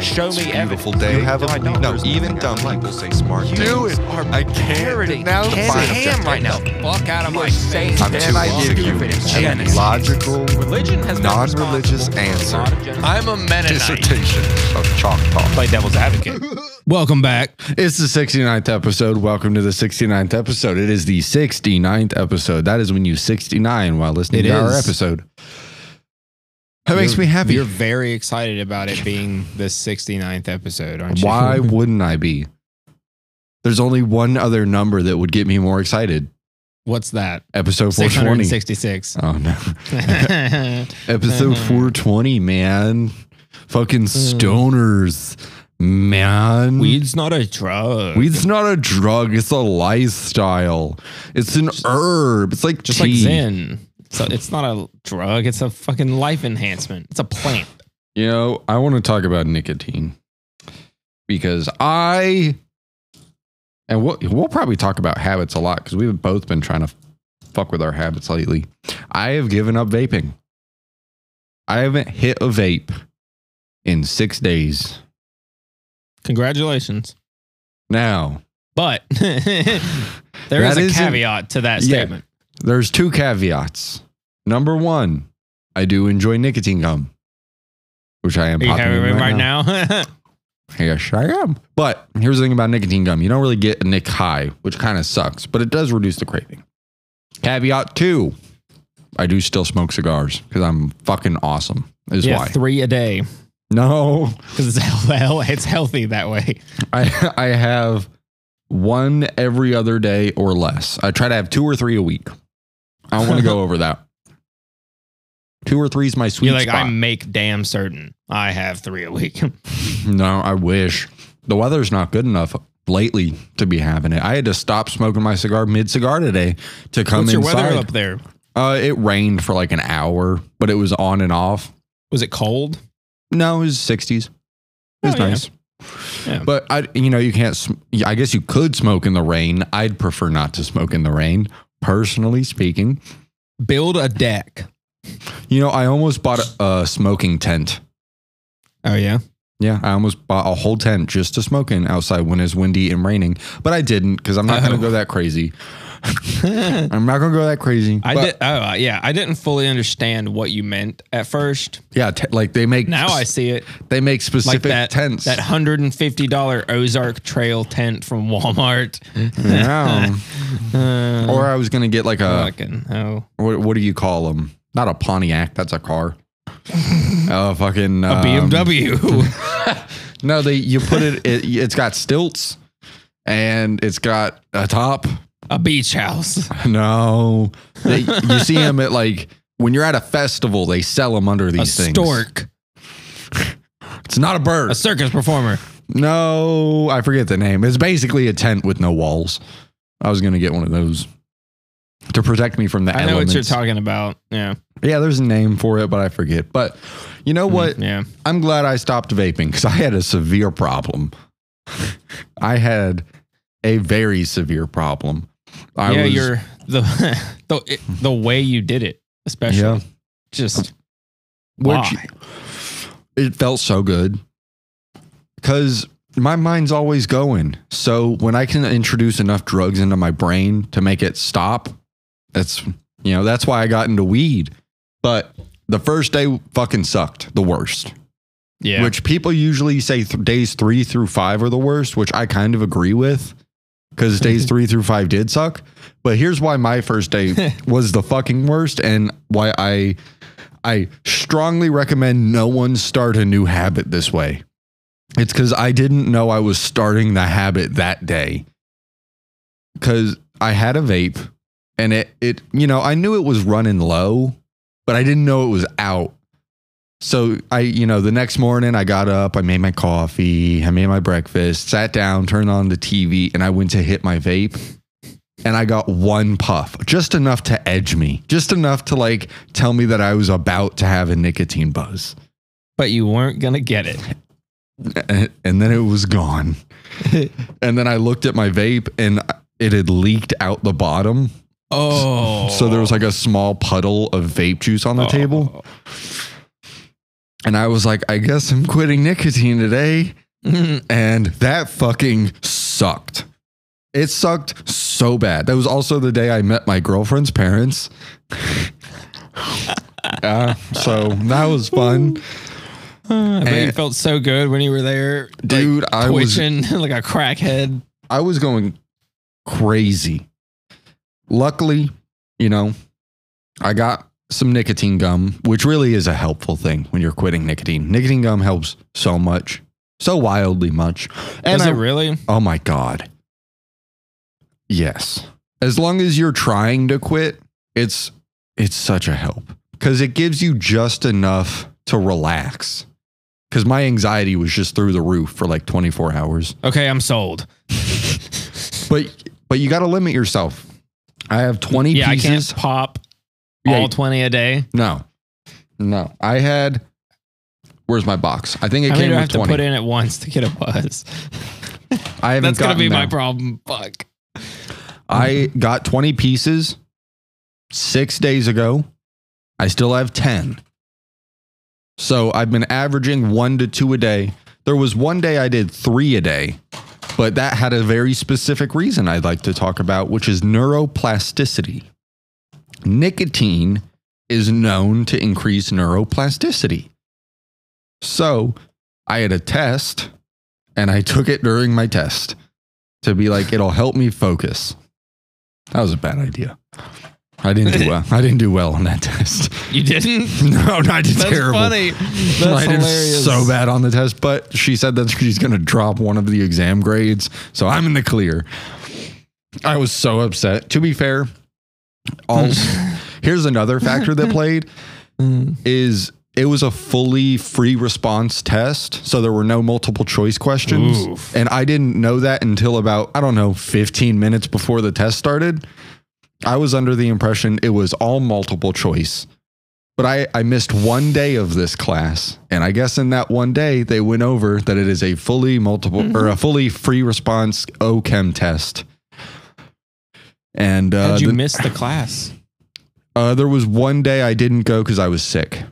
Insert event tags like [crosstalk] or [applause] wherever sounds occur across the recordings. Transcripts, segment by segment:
Show it's me a beautiful day. You have a- no, no, even dumb people say smart You things. are I can't Ken Ham right now. Fuck out of my face. I'm too I give you a logical, Religion has non-religious responsible for a answer. lot of genocide. I'm a Mennonite. dissertation of chalk talk. Play devil's advocate. [laughs] Welcome back. It's the 69th episode. Welcome to the 69th episode. It is the 69th episode. That is when you 69 while listening It to our is. episode. That makes me happy. You're very excited about it being the 69th episode, aren't you? Why [laughs] wouldn't I be? There's only one other number that would get me more excited. What's that? Episode 420. 666. Oh no. [laughs] Episode uh-huh. 420, man. Fucking hmm. stoners, man. Weed's not a drug. Weed's not a drug. It's a lifestyle. It's an herb. It's like just tea. like Zen. So it's not a drug. It's a fucking life enhancement. It's a plant. You know, I want to talk about nicotine because I, and we'll, we'll probably talk about habits a lot because we've both been trying to fuck with our habits lately. I have given up vaping. I haven't hit a vape in six days. Congratulations. Now, But [laughs] there is a caveat to that Yeah. statement. there's two caveats. Number one, I do enjoy nicotine gum, which I am Are you having in it right now? [laughs] Yes, I am. But here's the thing about nicotine gum you don't really get a nick high, which kind of sucks, but it does reduce the craving. Caveat two I do still smoke cigars because I'm fucking awesome, is yeah, why. three a day no, [laughs] because it's hell, it's healthy that way. I, I have one every other day or less. I try to have two or three a week. I don't want to go [laughs] over that. Two or three is my sweet You're like, spot. I make damn certain I have three a week. [laughs] No, I wish. The weather's not good enough lately to be having it. I had to stop smoking my cigar mid cigar today to come What's your weather up there? Uh, it rained for like an hour, but it was on and off. Was it cold? No, it was 60s. It was Oh, yeah. nice. Yeah. But I, you know, you can't. sm- I guess you could smoke in the rain. I'd prefer not to smoke in the rain, personally speaking. Build a deck. You know, I almost bought a, a smoking tent. Oh yeah. Yeah, I almost bought a whole tent just to smoke in outside when it's windy and raining, but I didn't because I'm not going Oh. to go that crazy. [laughs] I'm not going to go that crazy. I did. Oh uh, yeah, I didn't fully understand what you meant at first. Yeah, te- like they make Now I see it. they make Like specific that tents. that hundred and fifty dollar Ozark Trail tent from Walmart. yeah. [laughs] Uh, or I was going to get like a fucking oh, what, what do you call them? Not a Pontiac, that's a car. [laughs] Oh, fucking a um, BMW. [laughs] No, they you put it, it. It's got stilts, and it's got a top. a beach house. [laughs] No, they, you see them at like when you're at a festival. They sell them under A these things. stork. It's not a bird. A circus performer. no, I forget the name. It's basically a tent with no walls. I was gonna get one of those to protect me from the I know elements. what you're talking about. Yeah. Yeah, there's a name for it, but I forget. But you know hmm, what? Yeah. I'm glad I stopped vaping because I had a severe problem. [laughs] I had a very severe problem. I yeah, was, you're the [laughs] the it- the way you did it, especially. Yeah. Just which why? it felt so good because my mind's always going. So when I can introduce enough drugs into my brain to make it stop, that's you know that's why I got into weed. But the first day fucking sucked, the worst. yeah. which people usually say th- days three through five are the worst, which I kind of agree with because [laughs] days three through five did suck. But here's why my first day [laughs] was the fucking worst and why I I strongly recommend no one start a new habit this way. It's because I didn't know I was starting the habit that day. Cause I had a vape and it it you know, I knew it was running low, but I didn't know it was out. So I, you know, the next morning I got up, I made my coffee, I made my breakfast, sat down, turned on the TV, and I went to hit my vape. And I got one puff, just enough to edge me, just enough to like tell me that I was about to have a nicotine buzz. but you weren't gonna get it. And [laughs] and then it was gone. [laughs] and then I looked at my vape and it had leaked out the bottom. Oh, So there was like a small puddle of vape juice on the table. And I was like, I guess I'm quitting nicotine today. [laughs] And that fucking sucked. It sucked so bad. That was also the day I met my girlfriend's parents. [laughs] Uh, so that was fun. [laughs] I bet you felt so good when you were there, like, Dude, I was like a crackhead. I was going crazy. Luckily, you know, I got some nicotine gum, which really is a helpful thing when you're quitting nicotine. Nicotine gum helps so much, so wildly much. And Does I, it really? oh my God. Yes. As long as you're trying to quit, it's it's such a help because it gives you just enough to relax. Because my anxiety was just through the roof for like 24 hours. Okay, I'm sold. [laughs] But but you got to limit yourself. I have 20 Yeah, I can't pop Yeah, all 20 a day. no. No. I had Where's my box? I think it many came do I with have to 20. put in at once to get a buzz? [laughs] I haven't That's gonna gotten be my problem. Fuck. I mm-hmm. got 20 pieces 6 days ago. I still have 10. So I've been averaging 1 to 2 a day. There was one day I did 3 a day. But that had a very specific reason I'd like to talk about, which is neuroplasticity. Nicotine is known to increase neuroplasticity. So I had a test and I took it during my test to be like, it'll help me focus. That was a bad idea. I didn't do well. I didn't do well on that [laughs] test. You didn't? [laughs] No, no, I did That's terrible. funny. That's I did hilarious. so bad on the test, but she said that she's going to drop one of the exam grades, so I'm in the clear. I was so upset. To be fair, all [laughs] here's another factor that played Mm. is it was a fully free response test, so there were no multiple choice questions, Oof. and I didn't know that until about I don't know 15 minutes before the test started. I was under the impression it was all multiple choice. But I, I missed one day of this class. And I guess in that one day, they went over that it is a fully multiple or a fully free response OChem test. And uh, How'd you the- miss the class? uh, there was one day I didn't go because I was sick.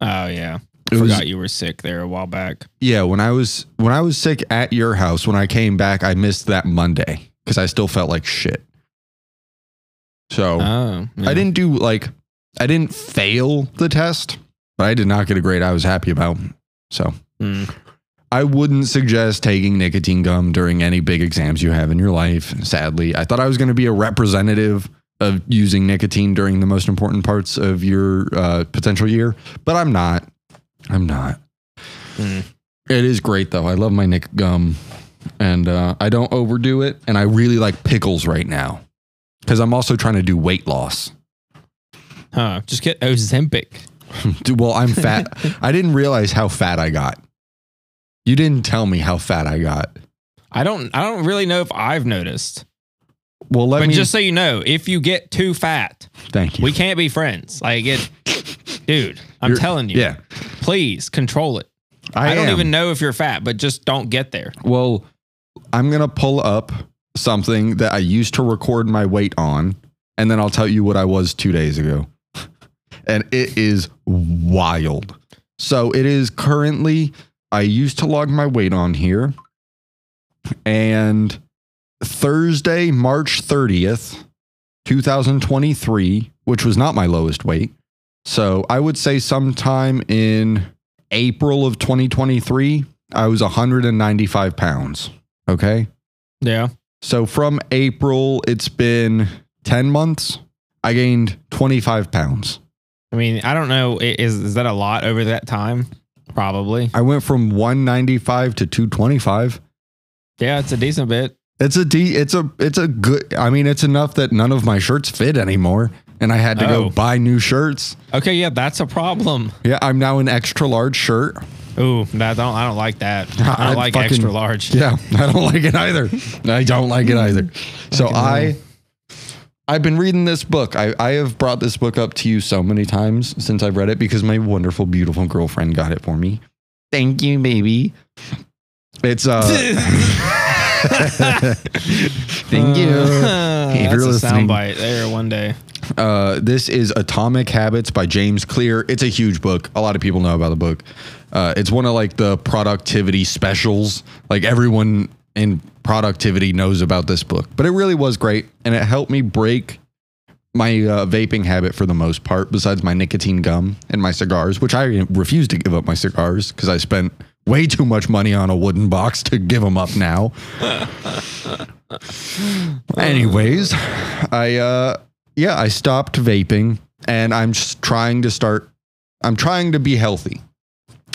Oh yeah, I It was- forgot you were sick there a while back. Yeah, when I was when I was sick at your house, when I came back, I missed that Monday because I still felt like shit. So Oh, yeah. I didn't do like I didn't fail the test, but I did not get a grade I was happy about. So Mm. I wouldn't suggest taking nicotine gum during any big exams you have in your life. Sadly, I thought I was going to be a representative of using nicotine during the most important parts of your uh, potential year, but I'm not. I'm not. Mm. It is great though. I love my Nick gum, and uh, I don't overdo it. And I really like pickles right now because I'm also trying to do weight loss. Huh? Just get Ozempic. [laughs] Dude, well, I'm fat. [laughs] I didn't realize how fat I got. You didn't tell me how fat I got. I don't. I don't really know if I've noticed. Well, let but me just so you know, if you get too fat, thank you. we can't be friends. Like it, [laughs] dude. I'm You're- telling you. Yeah, Please control it. I, I, don't am. even know if you're fat, but just don't get there. Well, I'm gonna pull up something that I used to record my weight on, and then I'll tell you what I was two days ago. [laughs] and it is wild. So it is currently. I used to log my weight on here, and Thursday, March 30th, 2023, which was not my lowest weight. So I would say sometime in April of 2023, I was 195 pounds. Okay. Yeah. So from April, it's been 10 months. I gained 25 pounds. I mean, I don't know. Is is that a lot over that time? Probably. I went from 195 to 225. Yeah, it's a decent bit. It's a D, it's a, it's a good, I mean, it's enough that none of my shirts fit anymore. And I had to Oh. go buy new shirts. Okay, yeah, that's a problem. Yeah. I'm now an extra large shirt. Ooh, that don't I don't like that. [laughs] I don't like fucking- extra large. [laughs] Yeah, I don't like it either. I don't like it either. [laughs] So I I've been reading this book. I, I have brought this book up to you so many times since I've read it because my wonderful, beautiful girlfriend got it for me. Thank you, baby. It's uh [laughs] Thank you. Uh, If that's a listening. soundbite there one day. Uh, this is Atomic Habits by James Clear. It's a huge book. A lot of people know about the book. Uh, it's one of like the productivity specials. Like everyone in productivity knows about this book, but it really was great, and it helped me break my uh, vaping habit for the most part. Besides my nicotine gum and my cigars, which I refuse to give up my cigars because I spent way too much money on a wooden box to give them up now. Anyways, I uh yeah, I stopped vaping and I'm just trying to start I'm trying to be healthy.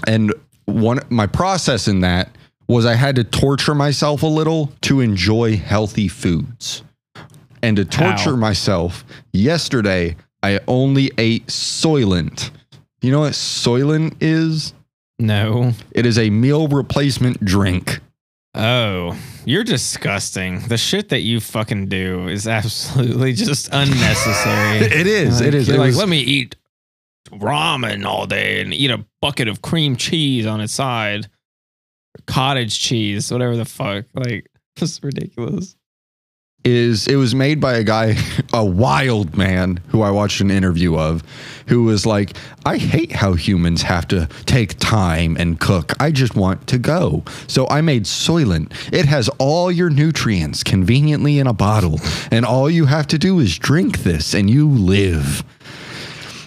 And one my process in that was I had to torture myself a little to enjoy healthy foods. And to torture How? myself, yesterday I only ate Soylent. You know what Soylent is? No. It is a meal replacement drink. Oh, you're disgusting. The shit that you fucking do is absolutely just [laughs] unnecessary. It is. It is. It like, was- let me eat ramen all day and eat a bucket of cream cheese on its side, cottage cheese, whatever the fuck. Like, [laughs] it's ridiculous. Is it was made by a guy, [laughs] a wild man who I watched an interview of, who was like, I hate how humans have to take time and cook. I just want to go. So I made Soylent. It has all your nutrients conveniently in a bottle, and all you have to do is drink this and you live.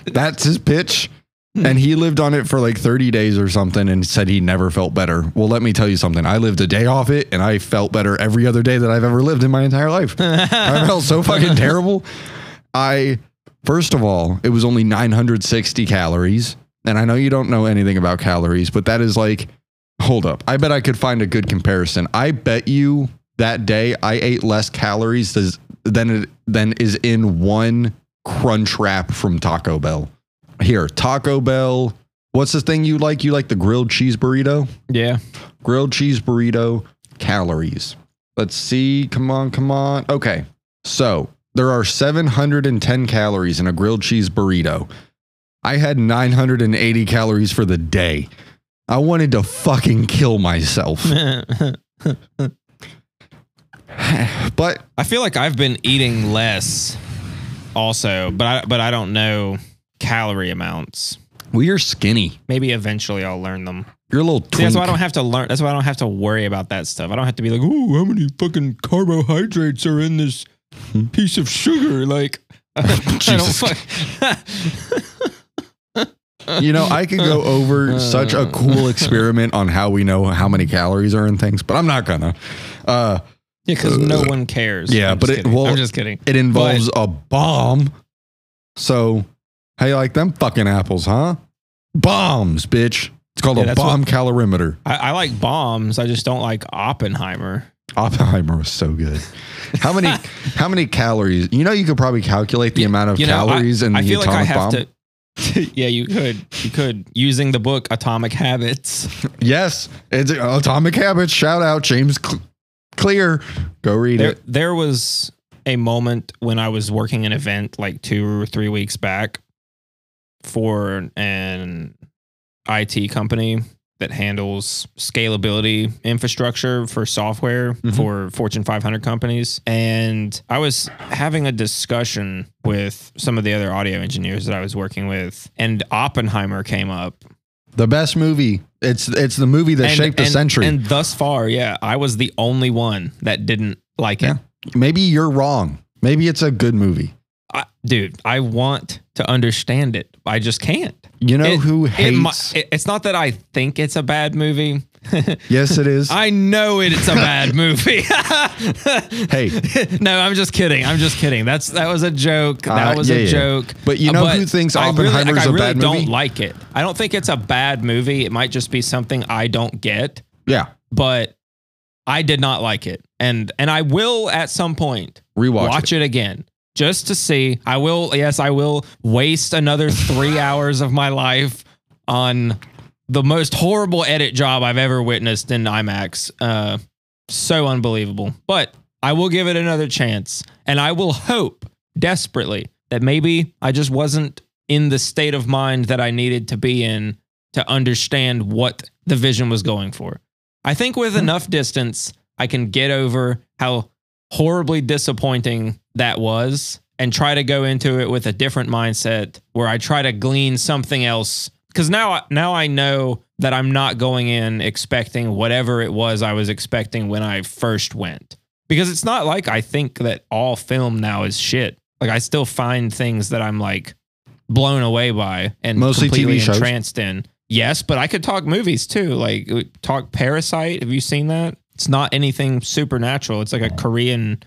That's his pitch. Hmm. And he lived on it for like 30 days or something and said he never felt better. Well, let me tell you something. I lived a day off it and I felt better every other day that I've ever lived in my entire life. [laughs] I felt so fucking terrible. I, first of all, it was only 960 calories. And I know you don't know anything about calories, but that is like, hold up. I bet I could find a good comparison. I bet you that day I ate less calories than, it, than is in one crunch wrap from Taco Bell. Here, Taco Bell. What's the thing you like? You like the grilled cheese burrito? Yeah. grilled cheese burrito calories. Let's see. Come on, come on. Okay. So there are 710 calories in a grilled cheese burrito. I had 980 calories for the day. I wanted to fucking kill myself. [laughs] But I feel like I've been eating less also, but I but I don't know calorie amounts. well, you're skinny. Maybe eventually I'll learn them. You're a little See, that's why I don't have to learn. That's why I don't have to worry about that stuff. I don't have to be like, "Ooh, how many fucking carbohydrates are in this piece of sugar?" Like, [laughs] I don't [laughs] fuck. [laughs] You know, I could go over such a cool experiment on how we know how many calories are in things, but I'm not gonna. Uh, Yeah, because no one cares. yeah, I'm but it- kidding. well, I'm just kidding. It involves a bomb. So, how you like them fucking apples, huh? Bombs, bitch. It's called Yeah, a bomb calorimeter. I, I like bombs. I just don't like Oppenheimer. Oppenheimer was so good. How many [laughs] how many calories? You know you could probably calculate the amount of You know, calories I, in I the feel like I atomic have bomb. to. [laughs] yeah, you could. You could using the book Atomic Habits. [laughs] Yes, it's Atomic Habits. Shout out James Cl- Clear. Go read There, it. there was a moment when I was working an event like two or three weeks back for an IT company that handles scalability infrastructure for software Mhm. for Fortune 500 companies. And I was having a discussion with some of the other audio engineers that I was working with, and Oppenheimer came up. The best movie. It's it's the movie that and, shaped the and- century. And thus far, yeah, I was the only one that didn't like it. Maybe you're wrong. Maybe it's a good movie. Dude, I want to understand it. I just can't. You know It- who hates? it- it's not that I think it's a bad movie. [laughs] yes, it is. I know it, it's a bad [laughs] movie. [laughs] hey, no, I'm just kidding. I'm just kidding. That's that was a joke. That Uh, was yeah, a yeah. joke. But you know who thinks I really, Oppenheimer's like, I really bad don't like it. I don't think it's a bad movie. It might just be something I don't get. yeah, But I did not like it, and and I will at some point rewatch watch it. again just to see. I will, yes, I will waste another three [laughs] hours of my life on the most horrible edit job I've ever witnessed in IMAX. Uh, so unbelievable. But I will give it another chance. And I will hope desperately that maybe I just wasn't in the state of mind that I needed to be in to understand what the vision was going for. I think with enough distance, I can get over how horribly disappointing that was and try to go into it with a different mindset where I try to glean something else cuz now now I know that I'm not going in expecting whatever it was I was expecting when I first went. Because it's not like I think that all film now is shit. Like I still find things that I'm like blown away by and Mostly completely TV shows? entranced in. Yes, but I could talk movies too. Like uh, talk Parasite. Have you seen that? It's not anything supernatural. It's like a Korean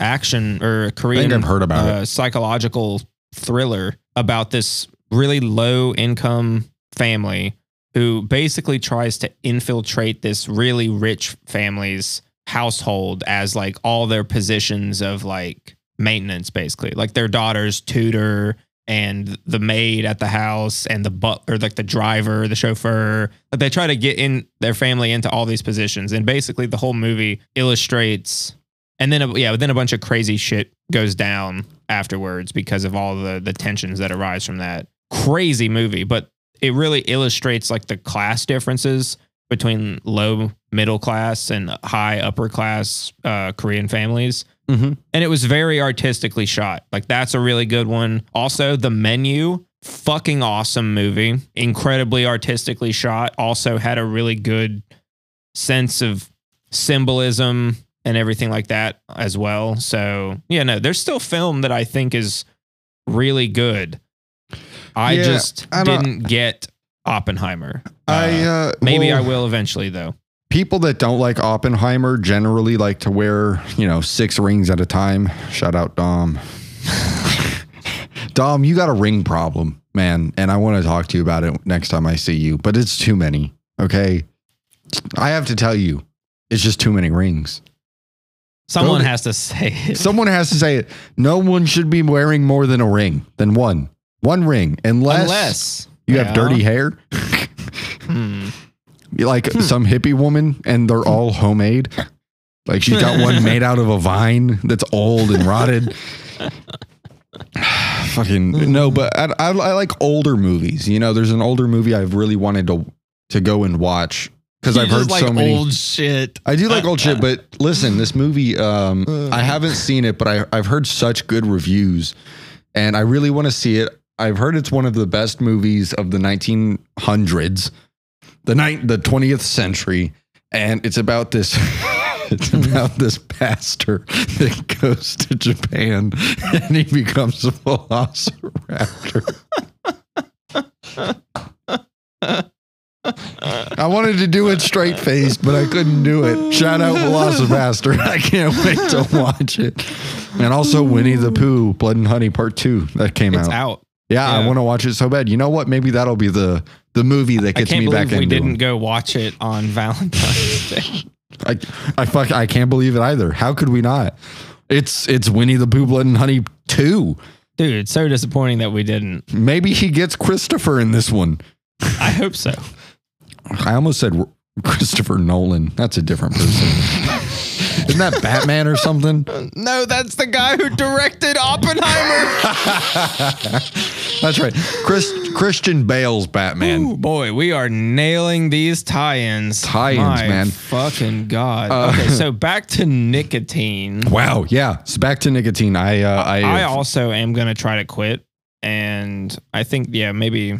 action or a Korean I've heard about uh, psychological thriller about this really low income family who basically tries to infiltrate this really rich family's household as like all their positions of like maintenance basically. Like their daughter's tutor and the maid at the house and the butler like the driver the chauffeur. Like they try to get in their family into all these positions. And basically the whole movie illustrates and then a, yeah then a bunch of crazy shit goes down afterwards because of all the the tensions that arise from that crazy movie but it really illustrates like the class differences between low middle class and high upper class uh, Korean families. Mhm. And it was very artistically shot. Like that's a really good one. Also, the menu, fucking awesome movie, incredibly artistically shot. Also had a really good sense of symbolism and everything like that as well. So yeah, no, there's still film that I think is really good. I Yeah, just I didn't get Oppenheimer. I Uh, uh, maybe well, I will eventually though. People that don't like Oppenheimer generally like to wear, you know, six rings at a time. Shout out Dom. [laughs] Dom, you got a ring problem, man, and I want to talk to you about it next time I see you, but it's too many. Okay. I have to tell you, it's just too many rings. Someone has to say it. Someone has to say it. No one should be wearing more than a ring, than one. One ring, unless, Unless you Yeah. have dirty hair. Hmm. [laughs] Like some hippie woman and they're all homemade. Like she's got one [laughs] made out of a vine that's old and rotted. [sighs] Fucking no, but I, I, I like older movies. You know, there's an older movie I've really wanted to to go and watch because I've heard like so many. old shit. I do like old shit, [laughs] but listen, this movie, um, I haven't seen it, but I, I've heard such good reviews, and I really want to see it. I've heard it's one of the best movies of the 1900s, the night, the 20th century, and it's about this. [laughs] it's about this pastor [laughs] that goes to Japan and he becomes a velociraptor. [laughs] I wanted to do it straight faced, but I couldn't do it. Shout out VelociPastor. [laughs] I can't wait to watch it. And also Winnie the Pooh, Blood and Honey Part 2 that came It's out. out. Yeah, I want to watch it so bad. You know what? Maybe that'll be the the movie that gets me back back we didn't them. go watch it on Valentine's [laughs] Day. I I fuck I can't believe it either. How could we not? It's it's Winnie the Pooh, Blood and Honey 2. Dude, it's so disappointing that we didn't. Maybe he gets Christopher in this one. I hope so. I almost said Christopher Nolan. That's a different person. [laughs] Isn't that Batman or something? No, that's the guy who directed Oppenheimer. [laughs] That's right. Chris, Christian Bale's Batman. Ooh, boy, we are nailing these tie-ins. Tie-ins, My man. Fucking god. Uh, okay, so [laughs] back to nicotine. Wow. Yeah. So back to nicotine. I uh, I, I also am gonna try to quit, and I think yeah maybe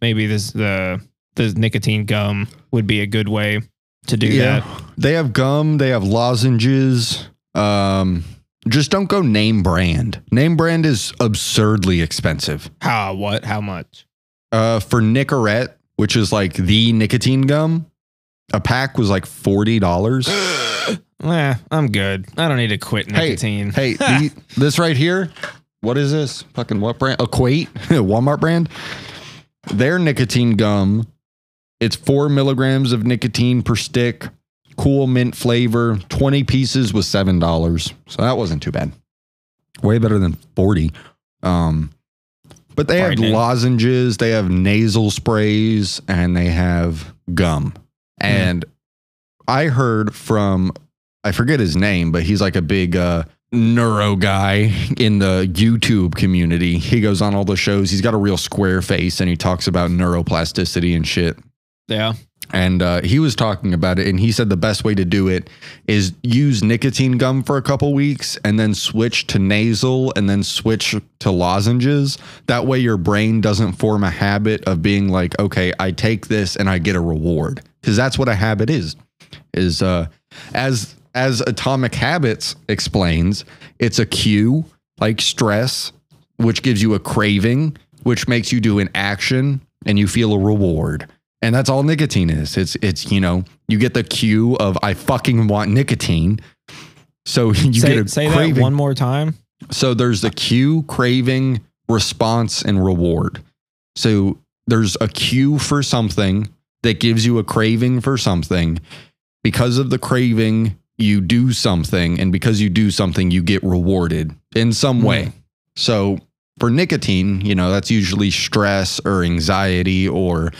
maybe this the the nicotine gum would be a good way to do that. They have gum. They have lozenges. Um, just don't go name brand. Name brand is absurdly expensive. How what? How much? Uh, for Nicorette, which is like the nicotine gum, a pack was like forty dollars. [gasps] Eh, I'm good. I don't need to quit Hey, nicotine. Hey, [laughs] the, this right here, what is this? Fucking what brand? Equate, [laughs] Walmart brand. Their nicotine gum, it's four milligrams of nicotine per stick, cool mint flavor. 20 pieces was seven dollars. So that wasn't too bad. Way better than 40. Um, but they have lozenges, they have nasal sprays, and they have gum. And I heard from I forget his name, but he's like a big uh, neuro guy in the YouTube community. He goes on all the shows. He's got a real square face and he talks about neuroplasticity and shit. Yeah. and uh, he was talking about it and he said the best way to do it is use nicotine gum for a couple weeks and then switch to nasal and then switch to lozenges. That way your brain doesn't form a habit of being like okay i take this and i get a reward. Because that's what a habit is is uh as as atomic habits explains it's a cue like stress which gives you a craving which makes you do an action and you feel a reward and that's all nicotine is. It's it's you know you get the cue of I fucking want nicotine, so [laughs] you say get a say craving. that one more time. so there's the cue, craving, response, and reward. So there's a cue for something that gives you a craving for something. Because of the craving, you do something, and because you do something, you get rewarded in some Hmm. way. So for nicotine, you know that's usually stress or anxiety or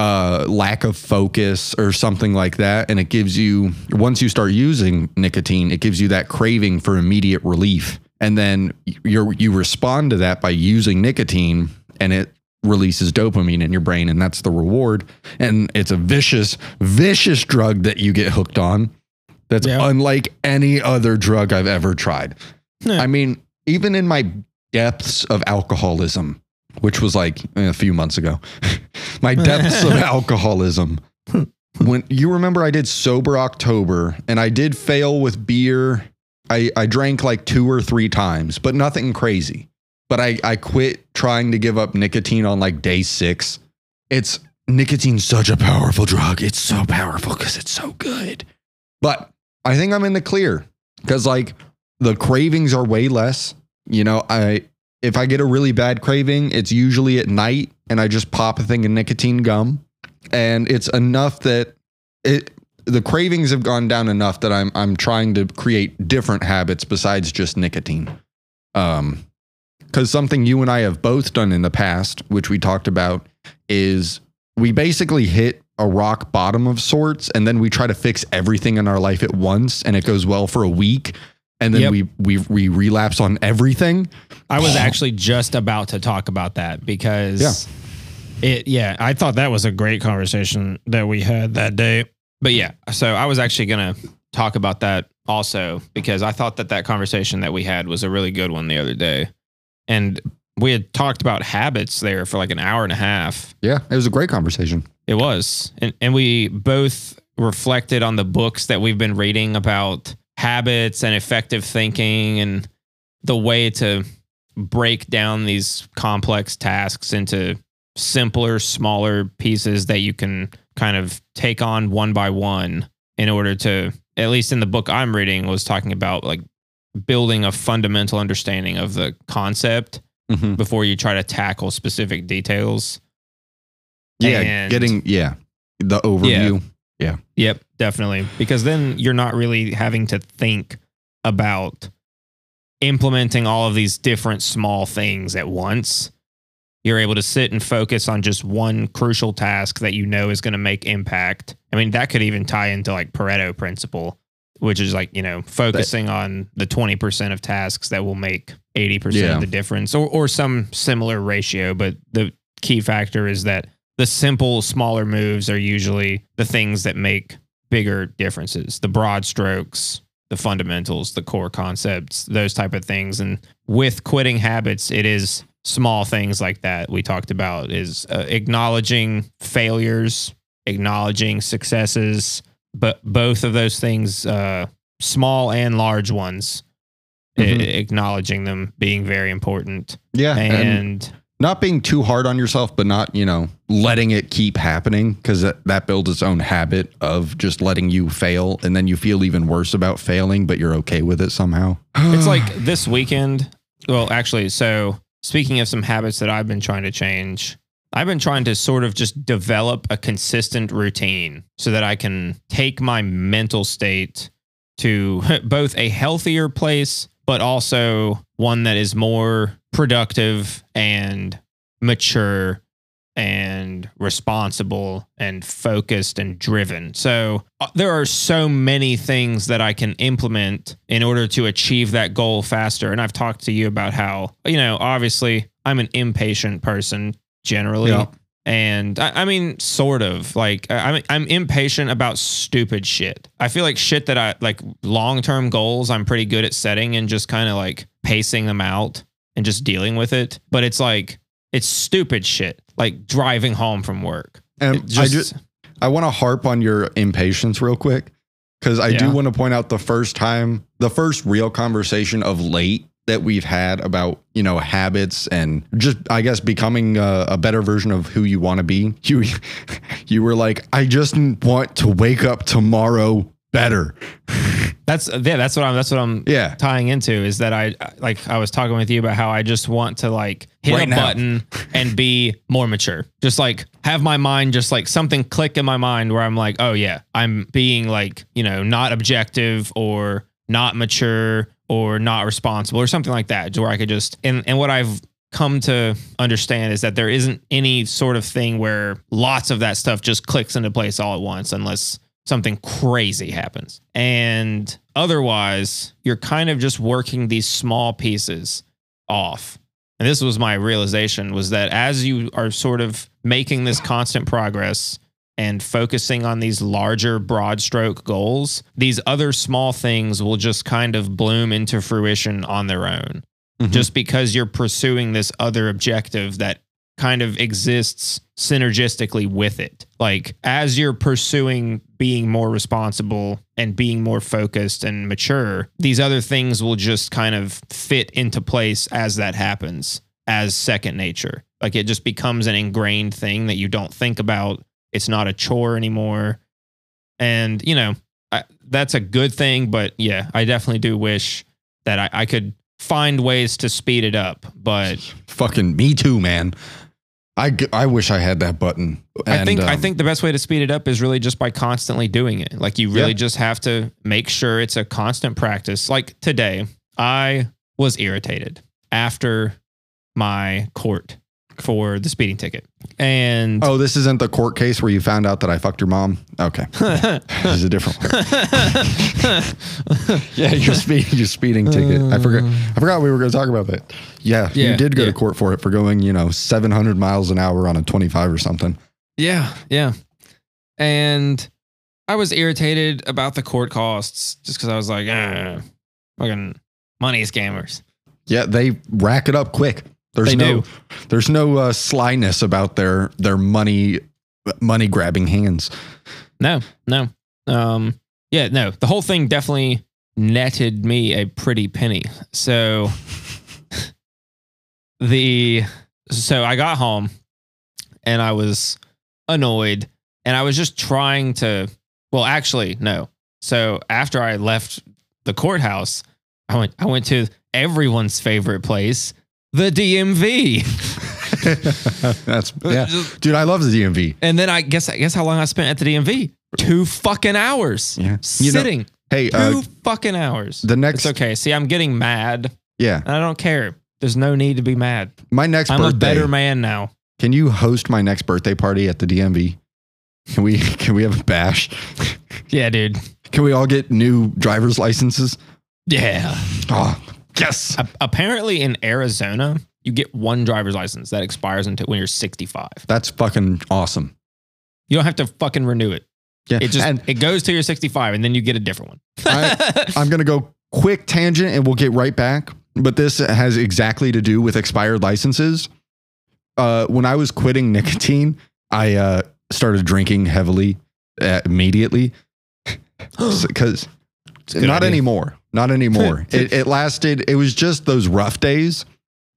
uh, lack of focus or something like that. And it gives you, once you start using nicotine, it gives you that craving for immediate relief. And then you you respond to that by using nicotine and it releases dopamine in your brain. And that's the reward. And it's a vicious, vicious drug that you get hooked on. That's Yeah. unlike any other drug I've ever tried. Yeah. I mean, even in my depths of alcoholism, which was like eh, a few months ago, [laughs] my depths of [laughs] alcoholism. When you remember, I did sober October and I did fail with beer. I, I drank like two or three times, but nothing crazy. But I, I quit trying to give up nicotine on like day six. It's nicotine's such a powerful drug. It's so powerful because it's so good. But I think I'm in the clear because like the cravings are way less. You know, I if I get a really bad craving, it's usually at night and I just pop a thing of nicotine gum. And it's enough that it the cravings have gone down enough that I'm I'm trying to create different habits besides just nicotine. Um because something you and I have both done in the past, which we talked about, is we basically hit a rock bottom of sorts and then we try to fix everything in our life at once and it goes well for a week and then Yep. we we we relapse on everything. I was actually just about to talk about that because Yeah. it yeah, I thought that was a great conversation that we had that day. But yeah, so I was actually going to talk about that also because I thought that that conversation that we had was a really good one the other day. And we had talked about habits there for like an hour and a half. Yeah, it was a great conversation. It was. And and we both reflected on the books that we've been reading about habits and effective thinking and the way to break down these complex tasks into simpler, smaller pieces that you can kind of take on one by one in order to at least in the book I'm reading was talking about like building a fundamental understanding of the concept Mhm. before you try to tackle specific details. Yeah, And- getting yeah the overview. Yeah. Yep, definitely. Because then you're not really having to think about implementing all of these different small things at once. You're able to sit and focus on just one crucial task that you know is going to make impact. I mean, that could even tie into like Pareto principle, which is like, you know, focusing on the 20% of tasks that will make 80% Yeah. of the difference or, or some similar ratio. But the key factor is that the simple, smaller moves are usually the things that make bigger differences. The broad strokes, the fundamentals, the core concepts, those type of things. And with quitting habits, it is small things like that we talked about is uh, acknowledging failures, acknowledging successes, but both of those things, uh, small and large ones, a- Mhm. acknowledging them being very important. Yeah, and, And not being too hard on yourself, but not you know letting it keep happening because that, that builds its own habit of just letting you fail, and then you feel even worse about failing, but you're okay with it somehow. It's like [sighs] this weekend. Well, actually, so speaking of some habits that I've been trying to change, I've been trying to sort of just develop a consistent routine so that I can take my mental state to [laughs] both a healthier place, but also one that is more productive and mature and responsible and focused and driven. So uh, there are so many things that I can implement in order to achieve that goal faster. And I've talked to you about how, you know, obviously I'm an impatient person generally. Yeah. And I, I mean, sort of like I- I'm, I'm impatient about stupid shit. I feel like shit that I like long term goals, I'm pretty good at setting and just kind of like pacing them out and just dealing with it. But it's like, it's stupid shit, like driving home from work. And It I just I want to harp on your impatience real quick because I do want to point out the first time, the first real conversation of late that we've had about you know habits and just I guess becoming a, a better version of who you want to be. [laughs] You you were like, I just want to wake up tomorrow better. [laughs] That's yeah. That's what I'm. That's what I'm. Yeah. Tying into is that I like I was talking with you about how I just want to like hit Right a now. button and be more mature. Just like have my mind just like something click in my mind where I'm like, oh yeah, I'm being like you know not objective or not mature or not responsible or something like that. To where I could just and and what I've come to understand is that there isn't any sort of thing where lots of that stuff just clicks into place all at once unless something crazy happens. And otherwise, you're kind of just working these small pieces off. And this was my realization was that as you are sort of making this constant progress and focusing on these larger broad stroke goals, these other small things will just kind of bloom into fruition on their own. Mhm. Just because you're pursuing this other objective that kind of exists synergistically with it. Like as you're pursuing being more responsible and being more focused and mature, these other things will just kind of fit into place as that happens as second nature. Like it just becomes an ingrained thing that you don't think about. It's not a chore anymore. And, you know, I, that's a good thing. But yeah, I definitely do wish that I, I could find ways to speed it up. But [laughs] Fucking me too, man. I, I wish I had that button. I And, think I um, think the best way to speed it up is really just by constantly doing it. Like you really just have to make sure it's a constant practice. Like today, I was irritated after my court for the speeding ticket. And Oh, this isn't the court case where you found out that I fucked your mom. Okay, [laughs] this is a different one. [laughs] yeah, your speeding, your speeding ticket. I forgot. I forgot we were going to talk about that. Yeah, Yeah, you did go yeah. to court for it for going, you know, 700 miles an hour on a 25 or something. Yeah, yeah. And I was irritated about the court costs just because I was like, ah, fucking money scammers. Yeah, they rack it up quick. There's They no, do. there's no uh, slyness about their their money money grabbing hands. No, no. Um, yeah, no. The whole thing definitely netted me a pretty penny. So [laughs] the so I got home and I was annoyed and I was just trying to well actually no. So after I left the courthouse, I went I went to everyone's favorite place, the DMV. [laughs] That's yeah, dude. I love the DMV. And then I guess I guess how long I spent at the DMV? Two fucking hours. Yeah. You know- Sitting. Hey, Two uh, fucking hours. the next, It's okay. See, I'm getting mad. yeah, And I don't care. There's no need to be mad. my next I'm birthday. a better man now. Can you host my next birthday party at the DMV? Can we [laughs] can we have a bash? Yeah, dude. Can we all get new driver's licenses? Yeah. Oh, yes. A- apparently in Arizona, you get one driver's license that expires until when you're 65. That's fucking awesome. You don't have to fucking renew it. Yeah. It just and it goes to you're 65 and then you get a different one. I, [laughs] I'm gonna go quick tangent and we'll get right back. But this has exactly to do with expired licenses. Uh, when I was quitting nicotine, I uh, started drinking heavily uh, immediately [gasps] because not idea. anymore. Not anymore. [laughs] it, it lasted. It was just those rough days.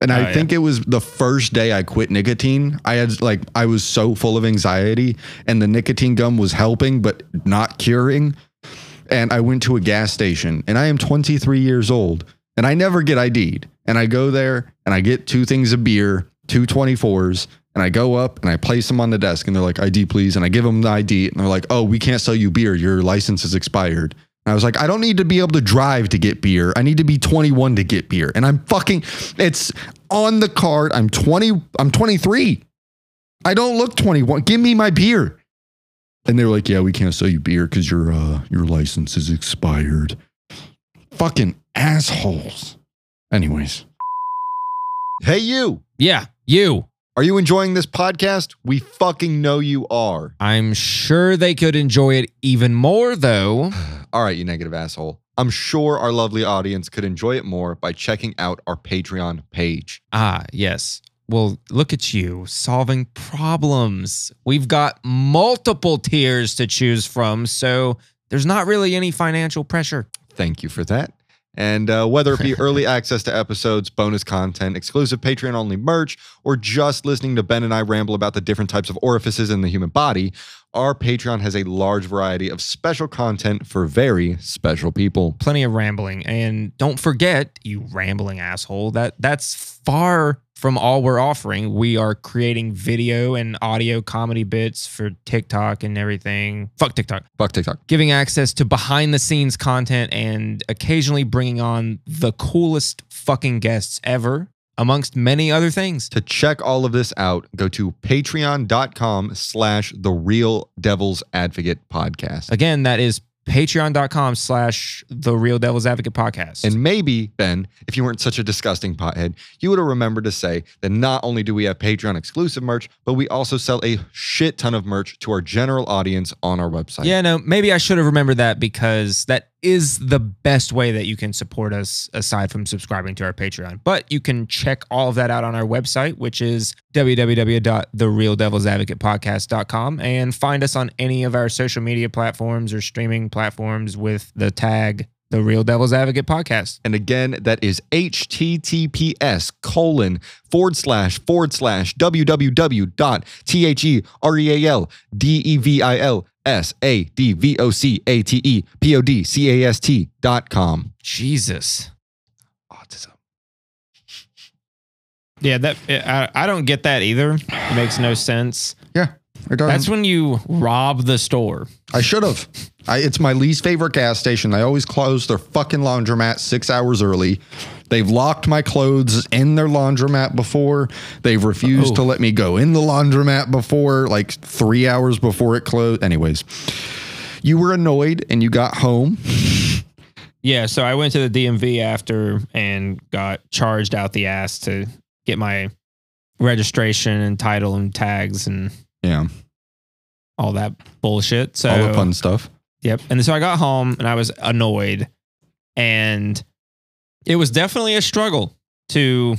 And Oh, I yeah. think it was the first day I quit nicotine. I had like I was so full of anxiety, and the nicotine gum was helping but not curing. And I went to a gas station, and I am 23 years old, and I never get ID'd. And I go there, and I get two things of beer, two 24s, and I go up and I place them on the desk, and they're like, "ID, please." And I give them the ID, and they're like, "Oh, we can't sell you beer. Your license is expired." And I was like, I don't need to be able to drive to get beer. I need to be 21 to get beer. And I'm fucking it's on the card. I'm 20, I'm 23. I don't look 21. Give me my beer. And they were like, Yeah, we can't sell you beer because your uh your license is expired. Fucking assholes. Anyways. Hey you. yeah, you. Are you enjoying this podcast? We fucking know you are. I'm sure they could enjoy it even more, though. [sighs] All right, you negative asshole. I'm sure our lovely audience could enjoy it more by checking out our Patreon page. Ah, yes. Well, look at you solving problems. We've got multiple tiers to choose from, so there's not really any financial pressure. Thank you for that. And uh, whether it be [laughs] early access to episodes, bonus content, exclusive Patreon only merch, or just listening to Ben and I ramble about the different types of orifices in the human body, our Patreon has a large variety of special content for very special people. Plenty of rambling. And don't forget, you rambling asshole, that that's far from all we're offering. We are creating video and audio comedy bits for TikTok and everything. Fuck TikTok. Fuck TikTok. Giving access to behind the scenes content and occasionally bringing on the coolest fucking guests ever, amongst many other things. To check all of this out, go to patreon.com slash the real devil's advocate podcast. Again, that is patreon.com slash the real devil's advocate podcast. And maybe, Ben, if you weren't such a disgusting pothead, you would have remembered to say that not only do we have Patreon exclusive merch, but we also sell a shit ton of merch to our general audience on our website. yeah, no, maybe I should have remembered that because that is the best way that you can support us aside from subscribing to our Patreon. But you can check all of that out on our website, which is www.therealdevilsadvocatepodcast.com and find us on any of our social media platforms or streaming platforms with the tag The Real Devil's Advocate Podcast. And again, that is https colon forward slash forward slash www dot t h e r e a l d e v i l s a d v o c a t e p o d c a s t dot com. Jesus. Autism. Yeah, that I, I don't get that either. It makes no sense. Yeah. I, don't- That's when you rob the store. I should have. I, it's my least favorite gas station. They always close their fucking laundromat six hours early. They've locked my clothes in their laundromat before. They've refused Oh. to let me go in the laundromat before, like three hours before it closed. Anyways, you were annoyed and you got home. Yeah, so I went to the DMV after and got charged out the ass to get my registration and title and tags and Yeah. all that bullshit. So all the fun stuff. Yep. And so I got home and I was annoyed. And it was definitely a struggle to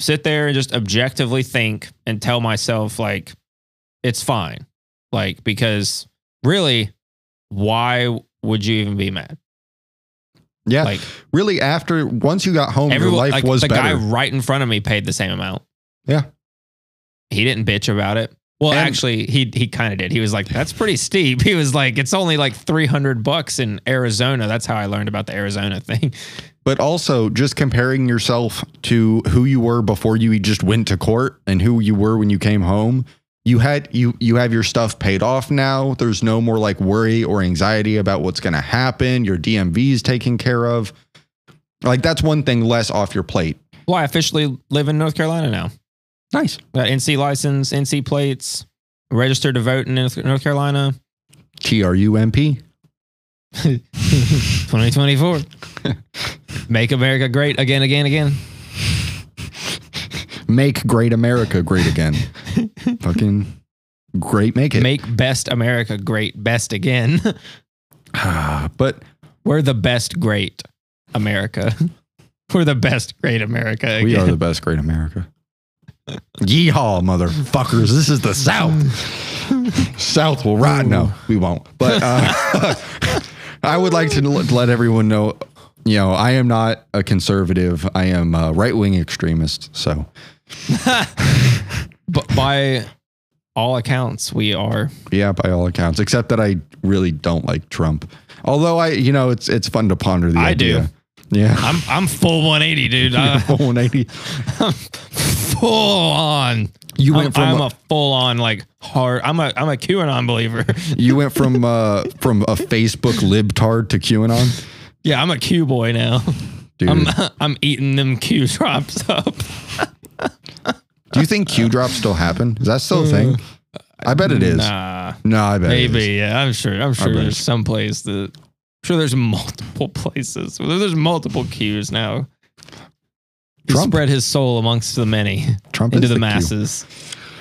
sit there and just objectively think and tell myself, like, it's fine. Like, because really, why would you even be mad? Yeah. Like, really, after once you got home, your life like was the better. guy right in front of me paid the same amount. Yeah. He didn't bitch about it. Well, And- actually, he he kind of did. He was like, "That's pretty steep." He was like, "It's only like three hundred bucks in Arizona." That's how I learned about the Arizona [laughs] thing. but also just comparing yourself to who you were before you just went to court and who you were when you came home you had you you have your stuff paid off now there's no more like worry or anxiety about what's going to happen your DMV is taken care of like that's one thing less off your plate Well, I officially live in North Carolina now. Nice uh, Got NC license, NC plates, registered to vote in North North Carolina. T-R-U-M-P [laughs] 2024. [laughs] Make America great again, again, again. make great America great again [laughs] fucking great make it Make best America great, best again. [sighs] Ah, but We're the best great America. We're the best great America again. we are the best great America Yeehaw, motherfuckers. This is the South. South will ride. No, we won't. But uh, [laughs] I would like to let everyone know, you know, I am not a conservative. I am a right wing extremist. So [laughs] but by all accounts, we are. yeah, by all accounts, except that I really don't like Trump. Although I, you know, it's it's fun to ponder the idea. I do. Yeah. I'm I'm full 180, dude. [laughs] Uh, 180. full on. You I'm, went from I'm a- a full on like hard. I'm a I'm a QAnon believer. [laughs] You went from uh from a Facebook libtard to QAnon, yeah, I'm a Q boy now. dude. I'm [laughs] I'm eating them Q drops up. Do you think Q drops still happen? Is that still a thing? I bet it is. Nah, No, I bet it is. maybe. Yeah, I'm sure. I'm sure there's some place that. I'm sure there's multiple [laughs] places. There's multiple Qs now. He Trump. spread his soul amongst the many Trump into the, Q. masses.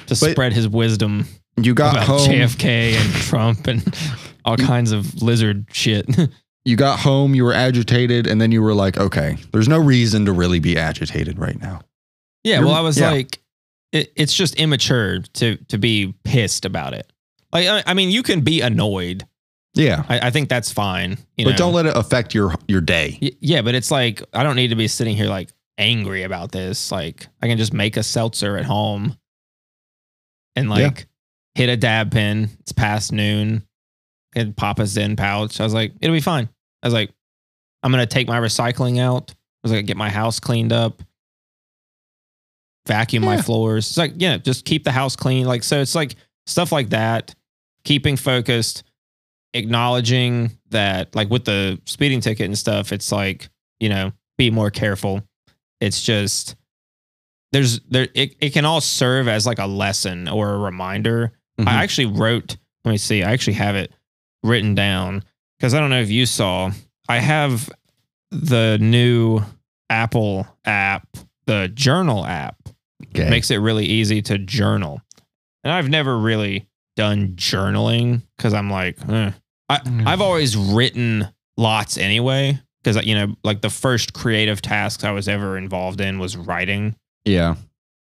to But- spread his wisdom You got about home. JFK and Trump and [laughs] all kinds of lizard shit. [laughs] You got home. You were agitated, and then you were like, "Okay, there's no reason to really be agitated right now." yeah, You're- well, I was yeah. like, it, it's just immature to to be pissed about it. Like, I, I mean, you can be annoyed. Yeah, I, I think that's fine. You but know? don't let it affect your your day. Y- Yeah, but it's like I don't need to be sitting here like angry about this. Like I can just make a seltzer at home and Yeah. like hit a dab pen. It's past noon. And pop a Zyn pouch. I was like, it'll be fine. I was like, I'm gonna take my recycling out. I was like, get my house cleaned up, vacuum my floors. It's like, yeah, just keep the house clean. Like so, it's like stuff like that. Keeping focused, acknowledging that, like with the speeding ticket and stuff, it's like you know, be more careful. It's just there's there it, it can all serve as like a lesson or a reminder. Mhm. I actually wrote, let me see, I actually have it written down because I don't know if you saw. I have the new Apple app, the journal app Okay. makes it really easy to journal. And I've never really done journaling because I'm like, eh. I, Mm. I've always written lots anyway. Because, you know, like the first creative tasks I was ever involved in was writing. yeah.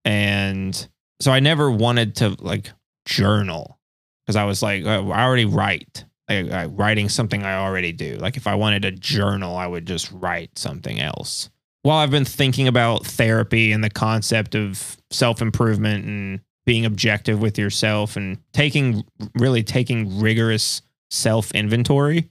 And so I never wanted to like journal because I was like, oh, I already write. Like, I, writing something I already do. Like if I wanted to journal, I would just write something else. While I've been thinking about therapy and the concept of self improvement and being objective with yourself and taking really taking rigorous self inventory